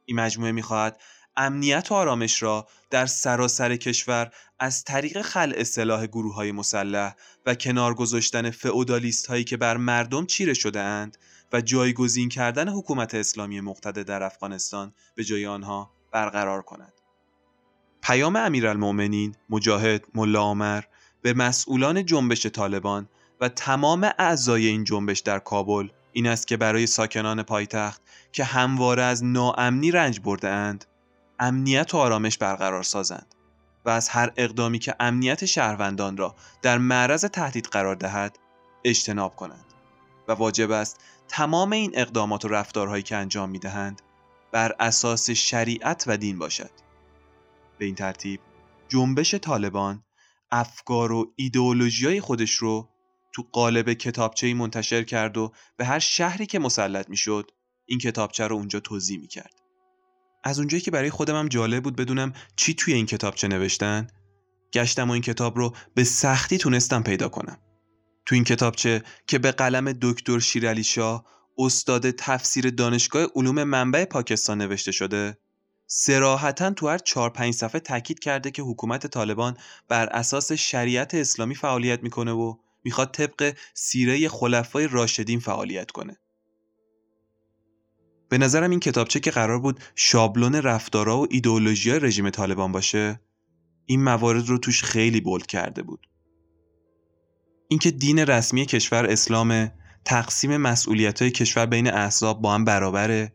این مجموعه می‌خواهد امنیت و آرامش را در سراسر کشور از طریق خلع سلاح گروه های مسلح و کنار گذاشتن فئودالیست هایی که بر مردم چیره شده اند و جایگزین کردن حکومت اسلامی مقتدر در افغانستان به جای آنها برقرار کند. پیام امیرالمؤمنین مجاهد ملا عمر به مسئولان جنبش طالبان و تمام اعضای این جنبش در کابل این است که برای ساکنان پایتخت که همواره از ناامنی رنج برده اند امنیت و آرامش برقرار سازند و از هر اقدامی که امنیت شهروندان را در معرض تهدید قرار دهد اجتناب کنند و واجب است تمام این اقدامات و رفتارهایی که انجام می دهند بر اساس شریعت و دین باشد. به این ترتیب جنبش طالبان افکار و ایدئولوژی های خودش رو تو قالب کتابچه منتشر کرد و به هر شهری که مسلط می‌شد این کتابچه رو اونجا توضیح می‌کرد. از اونجایی که برای خودم هم جالب بود بدونم چی توی این کتابچه نوشتن گشتم و این کتاب رو به سختی تونستم پیدا کنم. تو این کتابچه که به قلم دکتر شیرعلی شاه استاد تفسیر دانشگاه علوم منبع پاکستان نوشته شده سراحتا تو هر چهار پنج صفحه تاکید کرده که حکومت طالبان بر اساس شریعت اسلامی فعالیت می‌کنه و می‌خواد طبق سیره خلفای راشدین فعالیت کنه. به نظرم این کتابچه که قرار بود شابلون رفتارا و ایدئولوژی رژیم طالبان باشه این موارد رو توش خیلی بولد کرده بود. اینکه دین رسمی کشور اسلام تقسیم مسئولیت های کشور بین احزاب با هم برابره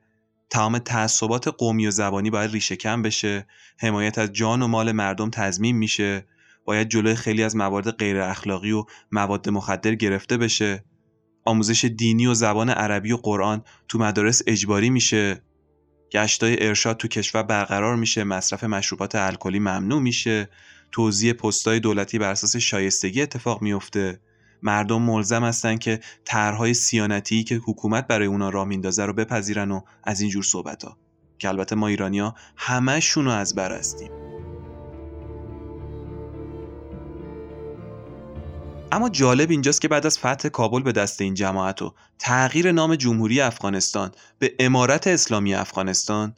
تمام تعصبات قومی و زبانی باید ریشه کم بشه. حمایت از جان و مال مردم تضمین میشه. باید جلوی خیلی از موارد غیر اخلاقی و مواد مخدر گرفته بشه. آموزش دینی و زبان عربی و قرآن تو مدارس اجباری میشه. گشتای ارشاد تو کشور برقرار میشه. مصرف مشروبات الکلی ممنوع میشه. توزیع پستای دولتی بر اساس شایستگی اتفاق میفته. مردم ملزم هستن که طرحهای سیانتی که حکومت برای اونا راه میندازه رو بپذیرن و از اینجور صحبت ها که البته ما ایرانیا همشون رو از بر هستیم. اما جالب اینجاست که بعد از فتح کابل به دست این جماعت و تغییر نام جمهوری افغانستان به امارت اسلامی افغانستان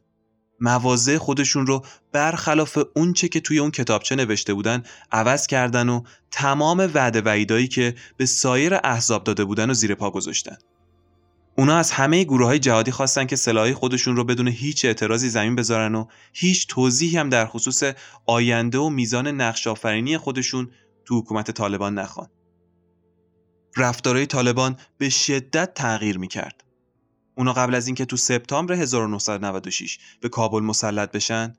مواضع خودشون رو برخلاف اونچه که توی اون کتابچه نوشته بودن عوض کردن و تمام وعده وعیدایی که به سایر احزاب داده بودن و زیر پا گذاشتن. اونا از همه گروه های جهادی خواستن که سلاحی خودشون رو بدون هیچ اعتراضی زمین بذارن و هیچ توضیحی هم در خصوص آینده و میزان نقش آفرینی خودشون تو حکومت طالبان نخوان. رفتارهای طالبان به شدت تغییر می‌کرد. اونا قبل از اینکه تو سپتامبر 1996 به کابل مسلط بشن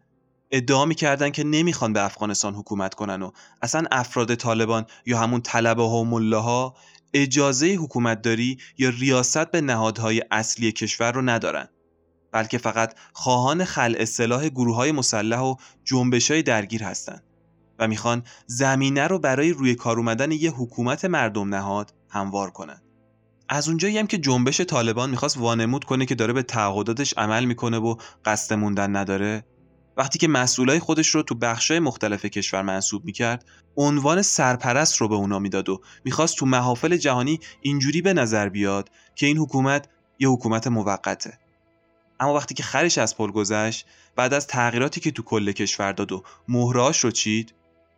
ادعا می‌کردن که نمی‌خوان به افغانستان حکومت کنن و اصلا افراد طالبان یا همون طلبه ها و ملاها اجازه حکومتداری یا ریاست به نهادهای اصلی کشور رو ندارن بلکه فقط خواهان خلع اصلاح گروه های مسلح و جنبش های درگیر هستند و می‌خوان زمینه رو برای روی کار اومدن یه حکومت مردم نهاد هموار کنند. از اونجایی هم که جنبش طالبان می‌خواست وانمود کنه که داره به تعهداتش عمل می‌کنه و قصد موندن نداره وقتی که مسئولای خودش رو تو بخشای مختلف کشور منصوب می‌کرد عنوان سرپرست رو به اونا می‌داد و می‌خواست تو محافل جهانی اینجوری به نظر بیاد که این حکومت یه حکومت موقته. اما وقتی که خرش از پل گذشت بعد از تغییراتی که تو کل کشور داد و مهراش رو چید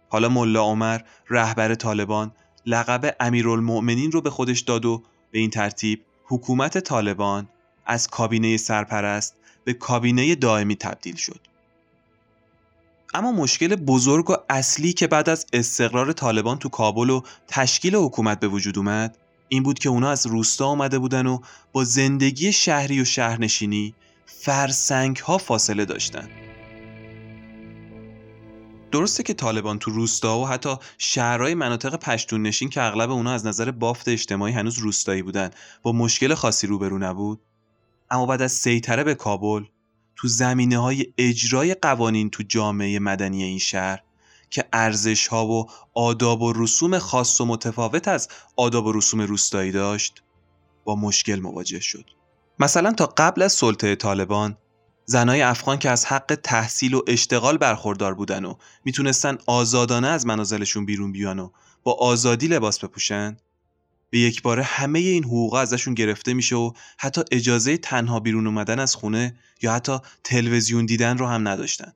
حالا ملا عمر رهبر طالبان لقب امیرالمؤمنین رو به خودش داد و به این ترتیب حکومت طالبان از کابینه سرپرست به کابینه دائمی تبدیل شد. اما مشکل بزرگ و اصلی که بعد از استقرار طالبان تو کابل و تشکیل حکومت به وجود اومد این بود که اونا از روستا آمده بودن و با زندگی شهری و شهرنشینی فرسنگ ها فاصله داشتند. درسته که طالبان تو روستا و حتی شهرهای مناطق پشتون نشین که اغلب اونا از نظر بافت اجتماعی هنوز روستایی بودن با مشکل خاصی روبرو نبود. اما بعد از سیطره به کابل تو زمینه های اجرای قوانین تو جامعه مدنی این شهر که ارزش ها و آداب و رسوم خاص و متفاوت از آداب و رسوم روستایی داشت با مشکل مواجه شد. مثلا تا قبل از سلطه طالبان زنای افغان که از حق تحصیل و اشتغال برخوردار بودن و می‌تونستن آزادانه از منازلشون بیرون بیان و با آزادی لباس بپوشن به یک باره همه این حقوق ازشون گرفته میشه و حتی اجازه تنها بیرون اومدن از خونه یا حتی تلویزیون دیدن رو هم نداشتن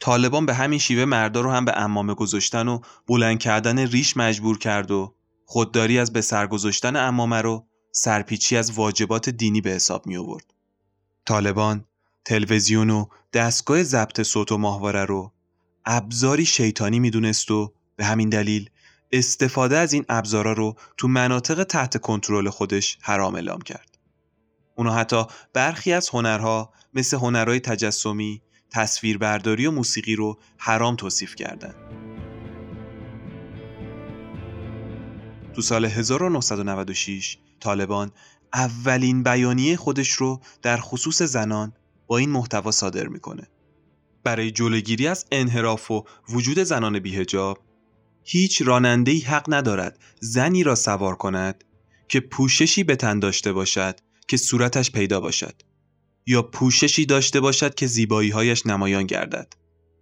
طالبان به همین شیوه مردا رو هم به امامه گذاشتن و بلند کردن ریش مجبور کرد و خودداری از به سر گذاشتن امامه رو سرپیچی از واجبات دینی به حساب می آورد. طالبان تلویزیون و دستگاه ضبط صوت و ماهواره رو ابزاری شیطانی می‌دونست و به همین دلیل استفاده از این ابزارا رو تو مناطق تحت کنترل خودش حرام اعلام کرد. اونا حتی برخی از هنرها مثل هنرهای تجسمی، تصویربرداری و موسیقی رو حرام توصیف کردند. تو سال 1996 طالبان اولین بیانیه خودش رو در خصوص زنان با این محتوا صادر می‌کنه. برای جلوگیری از انحراف و وجود زنان بیهجاب هیچ رانندهی حق ندارد زنی را سوار کند که پوششی به تن داشته باشد که صورتش پیدا باشد یا پوششی داشته باشد که زیباییهایش نمایان گردد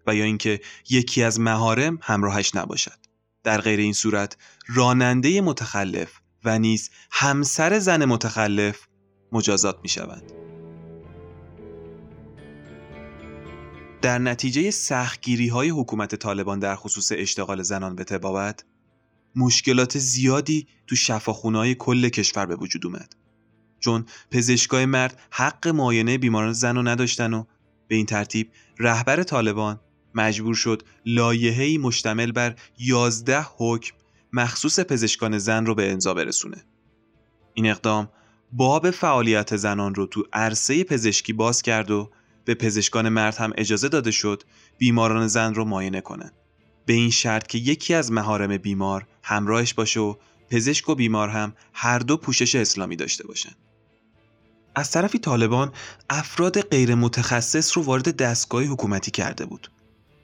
و یا اینکه یکی از مهارم همراهش نباشد در غیر این صورت راننده متخلف و نیز همسر زن متخلف مجازات می شوند. در نتیجه سختگیری های حکومت طالبان در خصوص اشتغال زنان به تبابت مشکلات زیادی تو شفاخونه کل کشور به وجود اومد چون پزشکای مرد حق معاینه بیماران زن رو نداشتن و به این ترتیب رهبر طالبان مجبور شد لایحه‌ای مشتمل بر 11 حکم مخصوص پزشکان زن رو به انزا برسونه. این اقدام باب فعالیت زنان رو تو عرصه پزشکی باز کرد و به پزشکان مرد هم اجازه داده شد بیماران زن رو معاینه کنن. به این شرط که یکی از مهارم بیمار همراهش باشه و پزشک و بیمار هم هر دو پوشش اسلامی داشته باشن. از طرفی طالبان افراد غیر متخصص رو وارد دستگاه حکومتی کرده بود.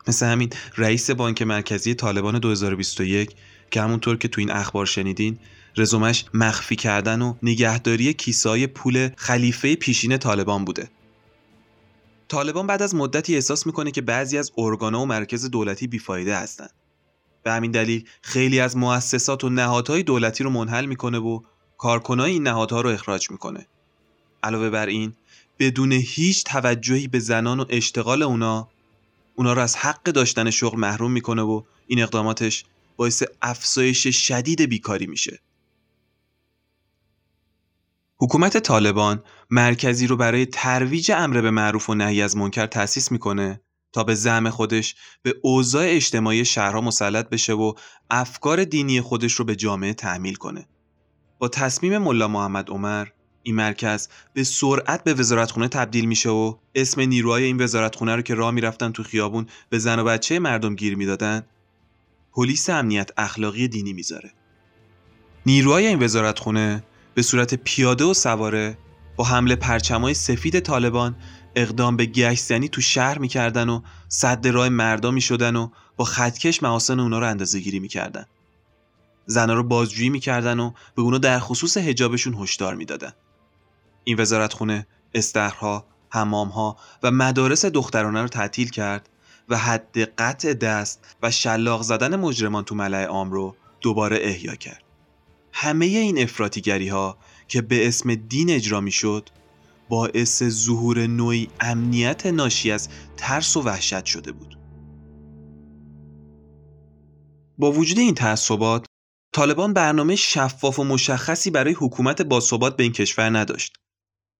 مثل همین رئیس بانک مرکزی طالبان 2021 که همونطور که تو این اخبار شنیدین رزومش مخفی کردن و نگهداری کیسای پول خلیفه پیشین طالبان بوده. طالبان بعد از مدتی احساس می‌کنه که بعضی از ارگانا و مرکز دولتی بیفایده هستند. به همین دلیل خیلی از مؤسسات و نهادهای دولتی رو منحل می‌کنه و کارکنای این نهادها رو اخراج می‌کنه. علاوه بر این بدون هیچ توجهی به زنان و اشتغال اونا اونا رو از حق داشتن شغل محروم می‌کنه و این اقداماتش باعث افزایش شدید بیکاری میشه. حکومت طالبان مرکزی رو برای ترویج امر به معروف و نهی از منکر تأسیس می‌کنه تا به زعم خودش به اوضاع اجتماعی شهرها مسلط بشه و افکار دینی خودش رو به جامعه تحمیل کنه. با تصمیم ملا محمد عمر این مرکز به سرعت به وزارتخونه تبدیل میشه و اسم نیروهای این وزارتخونه رو که راه می‌رفتن تو خیابون به زن و بچه مردم گیر می‌دادن پلیس امنیت اخلاقی دینی می‌ذاره نیروهای این وزارتخونه به صورت پیاده و سواره با حمله پرچمای سفید طالبان اقدام به گشتزنی تو شهر می‌کردن و صد راه مردم می‌شدن و با خطکش محاسن اونا رو اندازه گیری می‌کردن زنها رو بازجویی می‌کردن و به اونا در خصوص هجابشون هشدار می‌دادن این وزارتخونه استخرها، حمامها و مدارس دخترانه رو تعطیل کرد و حد قطع دست و شلاق زدن مجرمان تو ملع عام رو دوباره احیا کرد. همه این افراتیگری ها که به اسم دین اجرا می شد باعث ظهور نوعی امنیت ناشی از ترس و وحشت شده بود. با وجود این تعصبات طالبان برنامه شفاف و مشخصی برای حکومت باثبات به این کشور نداشت.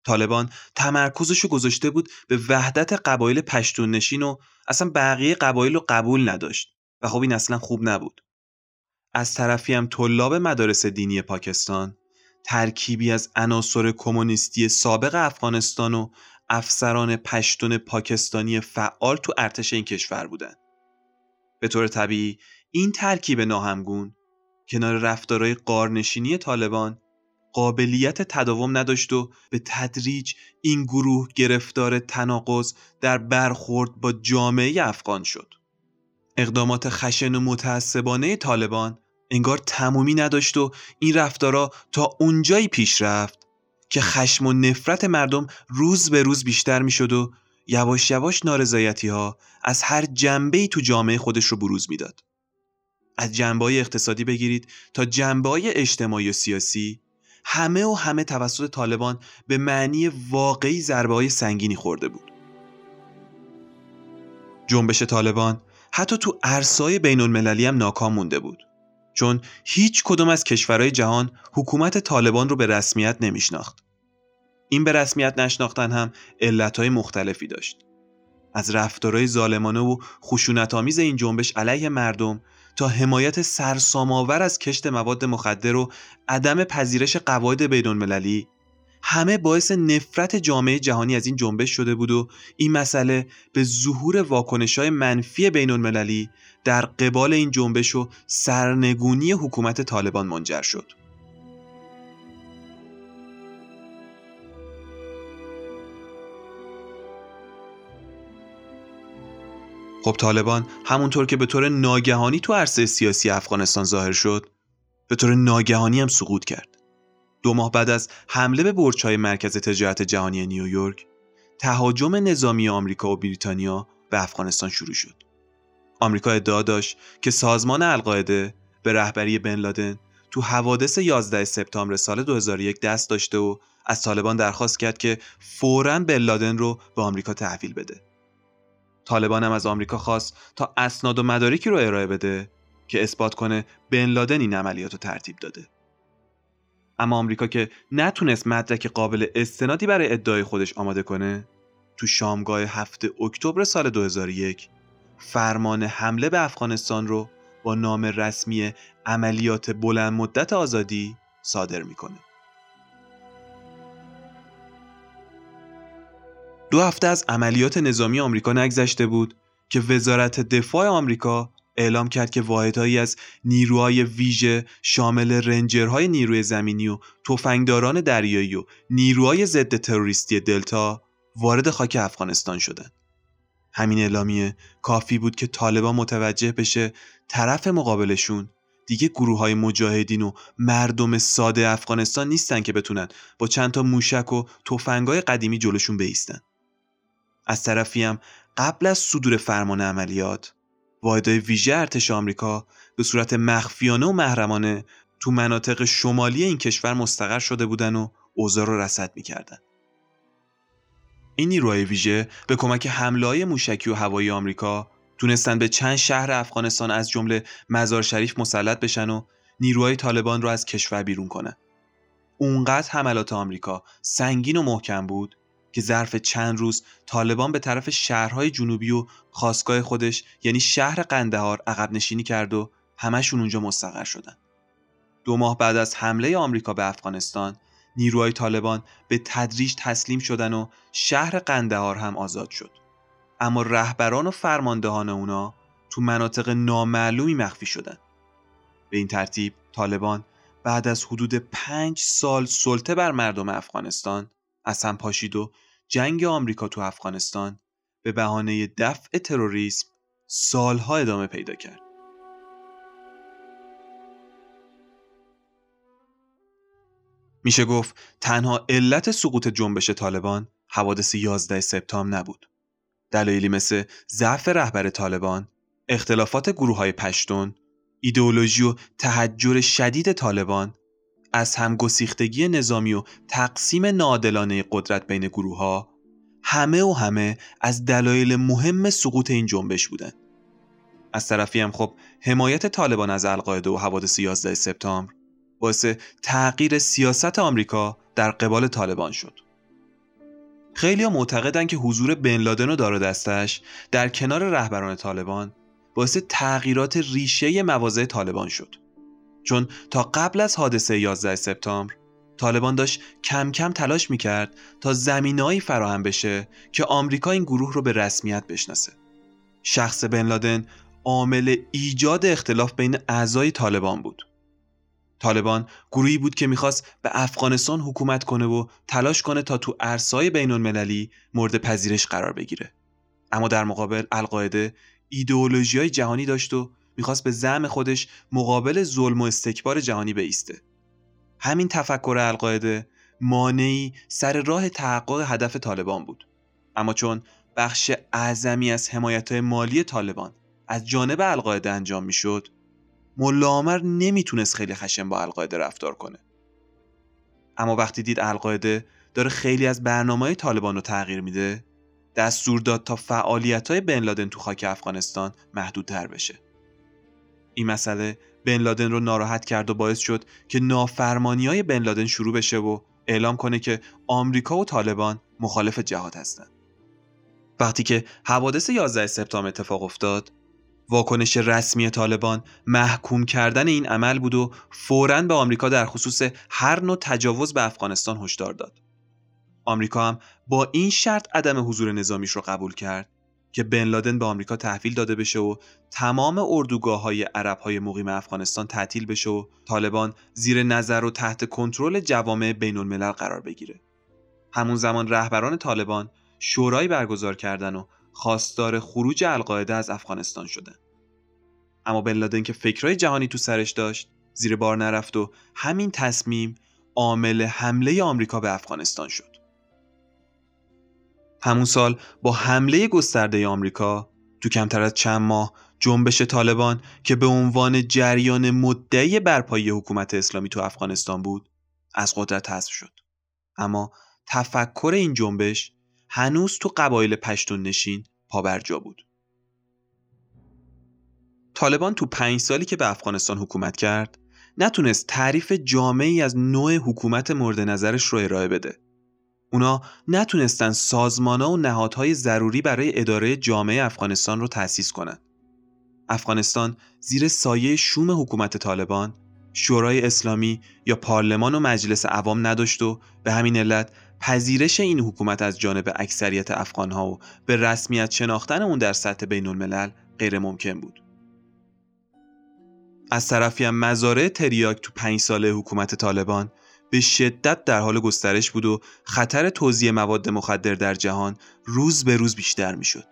طالبان تمرکزش گذاشته بود به وحدت قبایل پشتون نشین و اصلا بقیه قبایل رو قبول نداشت و خب این اصلا خوب نبود. از طرفی هم طلاب مدارس دینی پاکستان ترکیبی از عناصر کمونیستی سابق افغانستان و افسران پشتون پاکستانی فعال تو ارتش این کشور بودند. به طور طبیعی این ترکیب ناهمگون کنار رفتارهای قارنشینی طالبان قابلیت تداوم نداشت و به تدریج این گروه گرفتار تناقض در برخورد با جامعه افغان شد. اقدامات خشن و متعصبانه طالبان انگار تمومی نداشت و این رفتارا تا اونجایی پیش رفت که خشم و نفرت مردم روز به روز بیشتر می‌شد و یواش یواش نارضایتی ها از هر جنبه تو جامعه خودش رو بروز می‌داد. از جنبه اقتصادی بگیرید تا جنبه اجتماعی و سیاسی همه و همه توسط طالبان به معنی واقعی ضربه های سنگینی خورده بود. جنبش طالبان حتی تو عرصای بین المللی هم ناکام مونده بود. چون هیچ کدوم از کشورهای جهان حکومت طالبان رو به رسمیت نمیشناخت. این به رسمیت نشناختن هم علتهای مختلفی داشت. از رفتارهای ظالمانه و خشونت آمیز این جنبش علیه مردم تا حمایت سرسام‌آور از کشت مواد مخدر و عدم پذیرش قواعد بین‌المللی همه باعث نفرت جامعه جهانی از این جنبش شده بود و این مسئله به ظهور واکنش های منفی بین المللی در قبال این جنبش و سرنگونی حکومت طالبان منجر شد. خب طالبان همونطور که به طور ناگهانی تو عرصه سیاسی افغانستان ظاهر شد به طور ناگهانی هم سقوط کرد دو ماه بعد از حمله به برج‌های مرکز تجارت جهانی نیویورک تهاجم نظامی آمریکا و بریتانیا به افغانستان شروع شد آمریکا ادعا داشت که سازمان القاعده به رهبری بن لادن تو حوادث 11 سپتامبر سال 2001 دست داشته و از طالبان درخواست کرد که فوراً بن لادن رو به آمریکا تحویل بده. طالبان هم از آمریکا خواست تا اسناد و مدارکی رو ارائه بده که اثبات کنه بن لادن این عملیات رو ترتیب داده. اما آمریکا که نتونست مدرک قابل استنادی برای ادعای خودش آماده کنه تو شامگاه هفته اکتبر سال 2001 فرمان حمله به افغانستان رو با نام رسمی عملیات بلند مدت آزادی صادر می‌کنه. دو هفته از عملیات نظامی آمریکا نگذشته بود که وزارت دفاع آمریکا اعلام کرد که واحدهایی از نیروهای ویژه شامل رنجرهای نیروی زمینی و تفنگداران دریایی و نیروهای ضد تروریستی دلتا وارد خاک افغانستان شدند. همین اعلامیه کافی بود که طالبان متوجه بشه طرف مقابلشون دیگه گروه های مجاهدین و مردم ساده افغانستان نیستن که بتونن با چند تا موشک و تفنگای قدیمی جلوشون بیستن. از طرفی هم قبل از صدور فرمان عملیات واحدهای ویژه ارتش آمریکا به صورت مخفیانه و محرمانه تو مناطق شمالی این کشور مستقر شده بودن و اوضاع رو رصد می‌کردن. این نیروهای ویژه به کمک حمله های موشکی و هوایی آمریکا تونستن به چند شهر افغانستان از جمله مزار شریف مسلط بشن و نیروهای طالبان رو از کشور بیرون کنن. اونقدر حملات آمریکا سنگین و محکم بود که ظرف چند روز طالبان به طرف شهرهای جنوبی و خواستگاه خودش یعنی شهر قندهار عقب نشینی کرد و همشون اونجا مستقر شدن. دو ماه بعد از حمله آمریکا به افغانستان نیروهای طالبان به تدریج تسلیم شدن و شهر قندهار هم آزاد شد. اما رهبران و فرماندهان اونا تو مناطق نامعلومی مخفی شدن. به این ترتیب طالبان بعد از حدود پنج سال سلطه بر مردم افغانستان از هم پاشید و جنگ آمریکا تو افغانستان به بهانه دفع تروریسم سالها ادامه پیدا کرد. میشه گفت تنها علت سقوط جنبش طالبان حوادث 11 سپتامبر نبود. دلایلی مثل ضعف رهبر طالبان، اختلافات گروه های پشتون، ایدئولوژی و تحجر شدید طالبان از همگسیختگی نظامی و تقسیم نادلانه قدرت بین گروه ها همه و همه از دلایل مهم سقوط این جنبش بودند. از طرفی هم خب حمایت طالبان از القاعده و حوادث 11 سپتامبر باعث تغییر سیاست آمریکا در قبال طالبان شد. خیلی معتقدن که حضور بن لادن و دار دستش در کنار رهبران طالبان باعث تغییرات ریشه مواضع طالبان شد. چون تا قبل از حادثه 11 سپتامبر طالبان داشت کم کم تلاش می‌کرد تا زمینایی فراهم بشه که آمریکا این گروه رو به رسمیت بشناسه. شخص بن لادن عامل ایجاد اختلاف بین اعضای طالبان بود. طالبان گروهی بود که می‌خواست به افغانستان حکومت کنه و تلاش کنه تا تو عرصای بین المللی مورد پذیرش قرار بگیره. اما در مقابل القاعده ایدئولوژی های جهانی داشت و می‌خواست به زعم خودش مقابل ظلم و استکبار جهانی بیسته. همین تفکر القاعده مانعی سر راه تحقق هدف طالبان بود. اما چون بخش اعظمی از حمایت مالی طالبان از جانب القاعده انجام می‌شد ملا عمر نمی‌تونست خیلی خشن با القاعده رفتار کنه اما وقتی دید القاعده داره خیلی از برنامه طالبان رو تغییر میده دستور داد تا فعالیت های بن لادن تو خاک افغانستان محدودتر بشه این مسئله بن لادن رو ناراحت کرد و باعث شد که نافرمانی های بن لادن شروع بشه و اعلام کنه که آمریکا و طالبان مخالف جهاد هستند. وقتی که حوادث 11 سپتامبر اتفاق افتاد واکنش رسمی طالبان محکوم کردن این عمل بود و فوراً به آمریکا در خصوص هر نوع تجاوز به افغانستان هشدار داد. آمریکا هم با این شرط عدم حضور نظامیش رو قبول کرد که بن لادن به آمریکا تحویل داده بشه و تمام اردوگاه های عرب های مقیم افغانستان تعطیل بشه و طالبان زیر نظر و تحت کنترل جوامع بین الملل قرار بگیره. همون زمان رهبران طالبان شورایی برگزار کردن و خواستار خروج القاعده از افغانستان شدن. اما بن لادن که فکرهای جهانی تو سرش داشت زیر بار نرفت و همین تصمیم عامل حمله آمریکا به افغانستان شد. همون سال با حمله گسترده آمریکا تو کمتر از چند ماه جنبش طالبان که به عنوان جریان مدعی برپایی حکومت اسلامی تو افغانستان بود از قدرت حذف شد اما تفکر این جنبش هنوز تو قبایل پشتون نشین پابرجا بود طالبان تو پنج سالی که به افغانستان حکومت کرد نتونست تعریف جامعی از نوع حکومت مورد نظرش رو ارائه بده اونا نتونستن سازمانا و نهادهای ضروری برای اداره جامعه افغانستان رو تأسیس کنن. افغانستان زیر سایه شوم حکومت طالبان شورای اسلامی یا پارلمان و مجلس عوام نداشت و به همین علت پذیرش این حکومت از جانب اکثریت افغانها و به رسمیت شناختن اون در سطح بین الملل غیر ممکن بود. از طرفی هم مزارع تریاک تو پنج ساله حکومت طالبان به شدت در حال گسترش بود و خطر توزیع مواد مخدر در جهان روز به روز بیشتر می‌شد.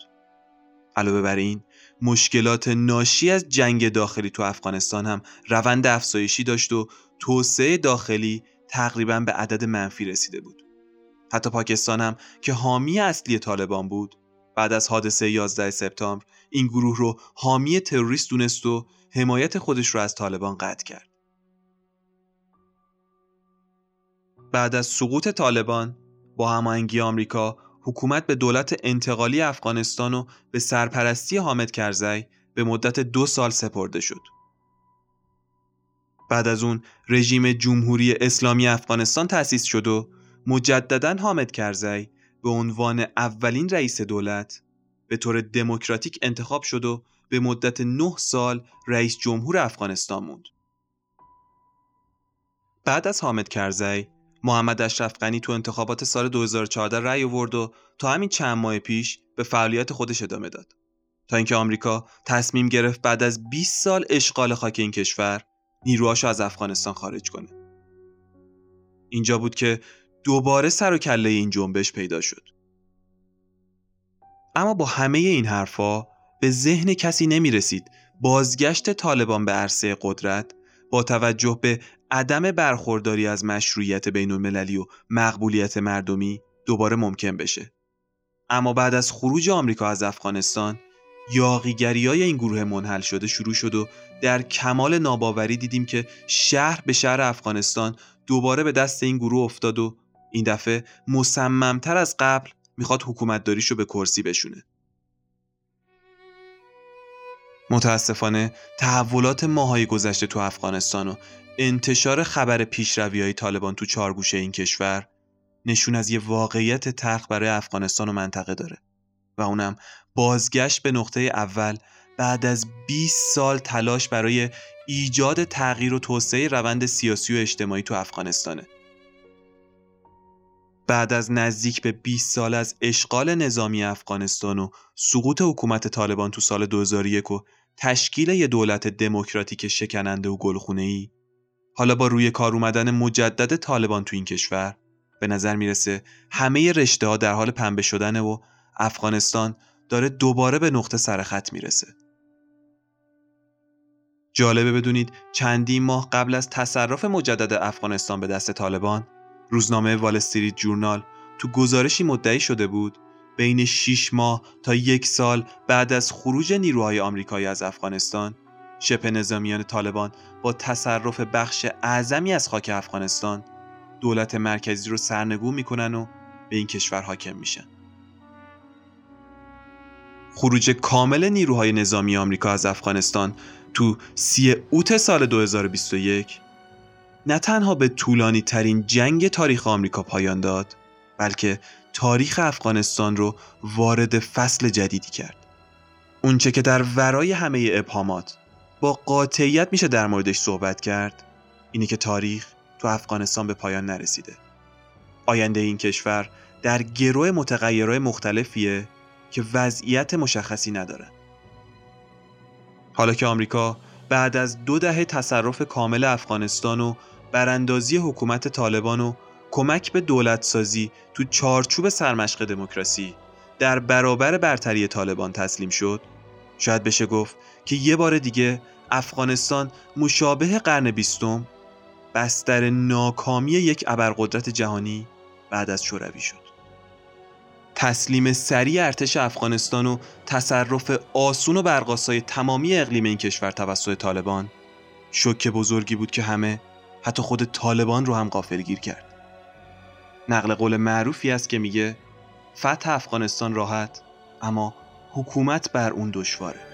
علاوه بر این مشکلات ناشی از جنگ داخلی تو افغانستان هم روند افزایشی داشت و توسعه داخلی تقریبا به عدد منفی رسیده بود. حتی پاکستان هم که حامی اصلی طالبان بود بعد از حادثه 11 سپتامبر این گروه رو حامی تروریست دونست و حمایت خودش رو از طالبان قطع کرد. بعد از سقوط طالبان با هماهنگی آمریکا حکومت به دولت انتقالی افغانستان و به سرپرستی حامد کرزی به مدت دو سال سپرده شد. بعد از اون رژیم جمهوری اسلامی افغانستان تأسیس شد و مجددا حامد کرزی به عنوان اولین رئیس دولت به طور دموکراتیک انتخاب شد و به مدت نه سال رئیس جمهور افغانستان موند. بعد از حامد کرزی محمد اشرف غنی تو انتخابات سال 2014 رأی آورد و تا همین چند ماه پیش به فعالیت خودش ادامه داد. تا اینکه آمریکا تصمیم گرفت بعد از 20 سال اشغال خاک این کشور نیروهاشو از افغانستان خارج کنه. اینجا بود که دوباره سر و کله این جنبش پیدا شد. اما با همه این حرفا به ذهن کسی نمی رسید بازگشت طالبان به عرصه قدرت با توجه به عدم برخورداری از مشروعیت بین المللی و مقبولیت مردمی دوباره ممکن بشه. اما بعد از خروج آمریکا از افغانستان یاقیگری های این گروه منحل شده شروع شد و در کمال ناباوری دیدیم که شهر به شهر افغانستان دوباره به دست این گروه افتاد و این دفعه مصممتر از قبل می‌خواد حکومتداریشو به کرسی بشونه. متاسفانه تحولات ماهای گذشته تو افغانستان و انتشار خبر پیشروی های طالبان تو چارگوشه این کشور نشون از یه واقعیت تلخ برای افغانستان و منطقه داره و اونم بازگشت به نقطه اول بعد از 20 سال تلاش برای ایجاد تغییر و توسعه روند سیاسی و اجتماعی تو افغانستانه بعد از نزدیک به 20 سال از اشغال نظامی افغانستان و سقوط حکومت طالبان تو سال 2001 و تشکیل یه دولت دموکراتیک شکننده و گلخونه ای حالا با روی کار اومدن مجدد طالبان تو این کشور به نظر می‌رسه همه رشته ها در حال پنبه شدنه و افغانستان داره دوباره به نقطه سرخط می‌رسه. جالبه بدونید چندین ماه قبل از تصرف مجدد افغانستان به دست طالبان روزنامه وال استریت جورنال تو گزارشی مدعی شده بود بین 6 ماه تا یک سال بعد از خروج نیروهای آمریکایی از افغانستان شبه نظامیان طالبان با تصرف بخش اعظمی از خاک افغانستان دولت مرکزی رو سرنگون می‌کنن و به این کشور حاکم میشن. خروج کامل نیروهای نظامی آمریکا از افغانستان تو سی اوت سال 2021 نه تنها به طولانی ترین جنگ تاریخ آمریکا پایان داد بلکه تاریخ افغانستان رو وارد فصل جدیدی کرد. اونچه که در ورای همه ابهامات با قاطعیت میشه در موردش صحبت کرد اینه که تاریخ تو افغانستان به پایان نرسیده. آینده این کشور در گروه متغیرهای مختلفیه که وضعیت مشخصی نداره. حالا که آمریکا بعد از دو دهه تصرف کامل افغانستان و براندازی حکومت طالبان و کمک به دولتسازی تو چارچوب سرمشق دموکراسی در برابر برتری طالبان تسلیم شد. شاید بشه گفت که یه بار دیگه افغانستان مشابه قرن بیستم بستر ناکامی یک ابرقدرت جهانی بعد از شوروی شد. تسلیم سریع ارتش افغانستان و تصرف آسون و برقاسای تمامی اقلیم این کشور توسط طالبان شوکه بزرگی بود که همه حتی خود طالبان رو هم غافلگیر کرد. نقل قول معروفی است که میگه فتح افغانستان راحت اما حکومت بر اون دشواره.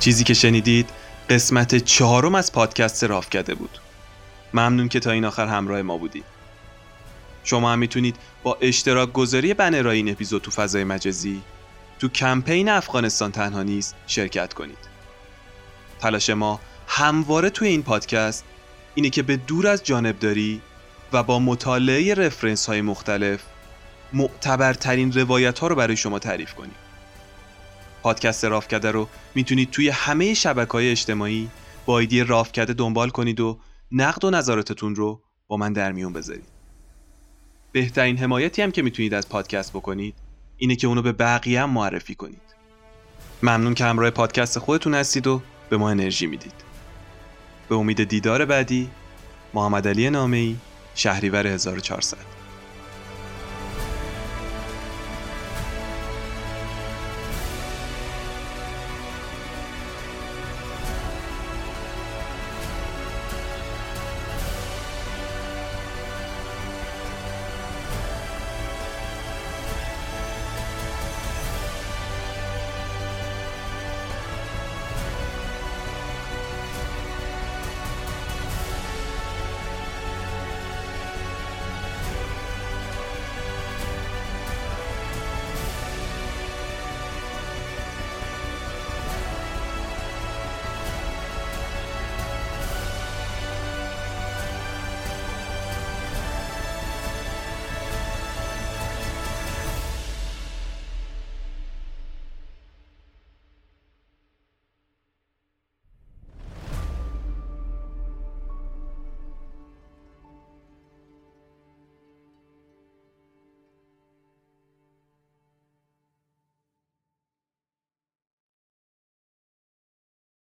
چیزی که شنیدید قسمت چهارم از پادکست رافکده بود. ممنون که تا این آخر همراه ما بودید. شما هم می‌تونید با اشتراک گذاری بنرهای این اپیزود تو فضای مجازی تو کمپین افغانستان تنها نیست شرکت کنید. تلاش ما همواره توی این پادکست اینه که به دور از جانبداری و با مطالعه رفرنس های مختلف معتبرترین روایت ها رو برای شما تعریف کنیم. پادکست رافکده رو می‌تونید توی همه شبکه های اجتماعی با ایدی رافکده دنبال کنید و نقد و نظراتتون رو با من در میون بذارید. بهترین حمایتی هم که می‌تونید از پادکست بکنید اینه که اونو به بقیه هم معرفی کنید. ممنون که همراه پادکست خودتون هستید و به ما انرژی می‌دید. به امید دیدار بعدی محمد علی نامه‌ای شهریور 1400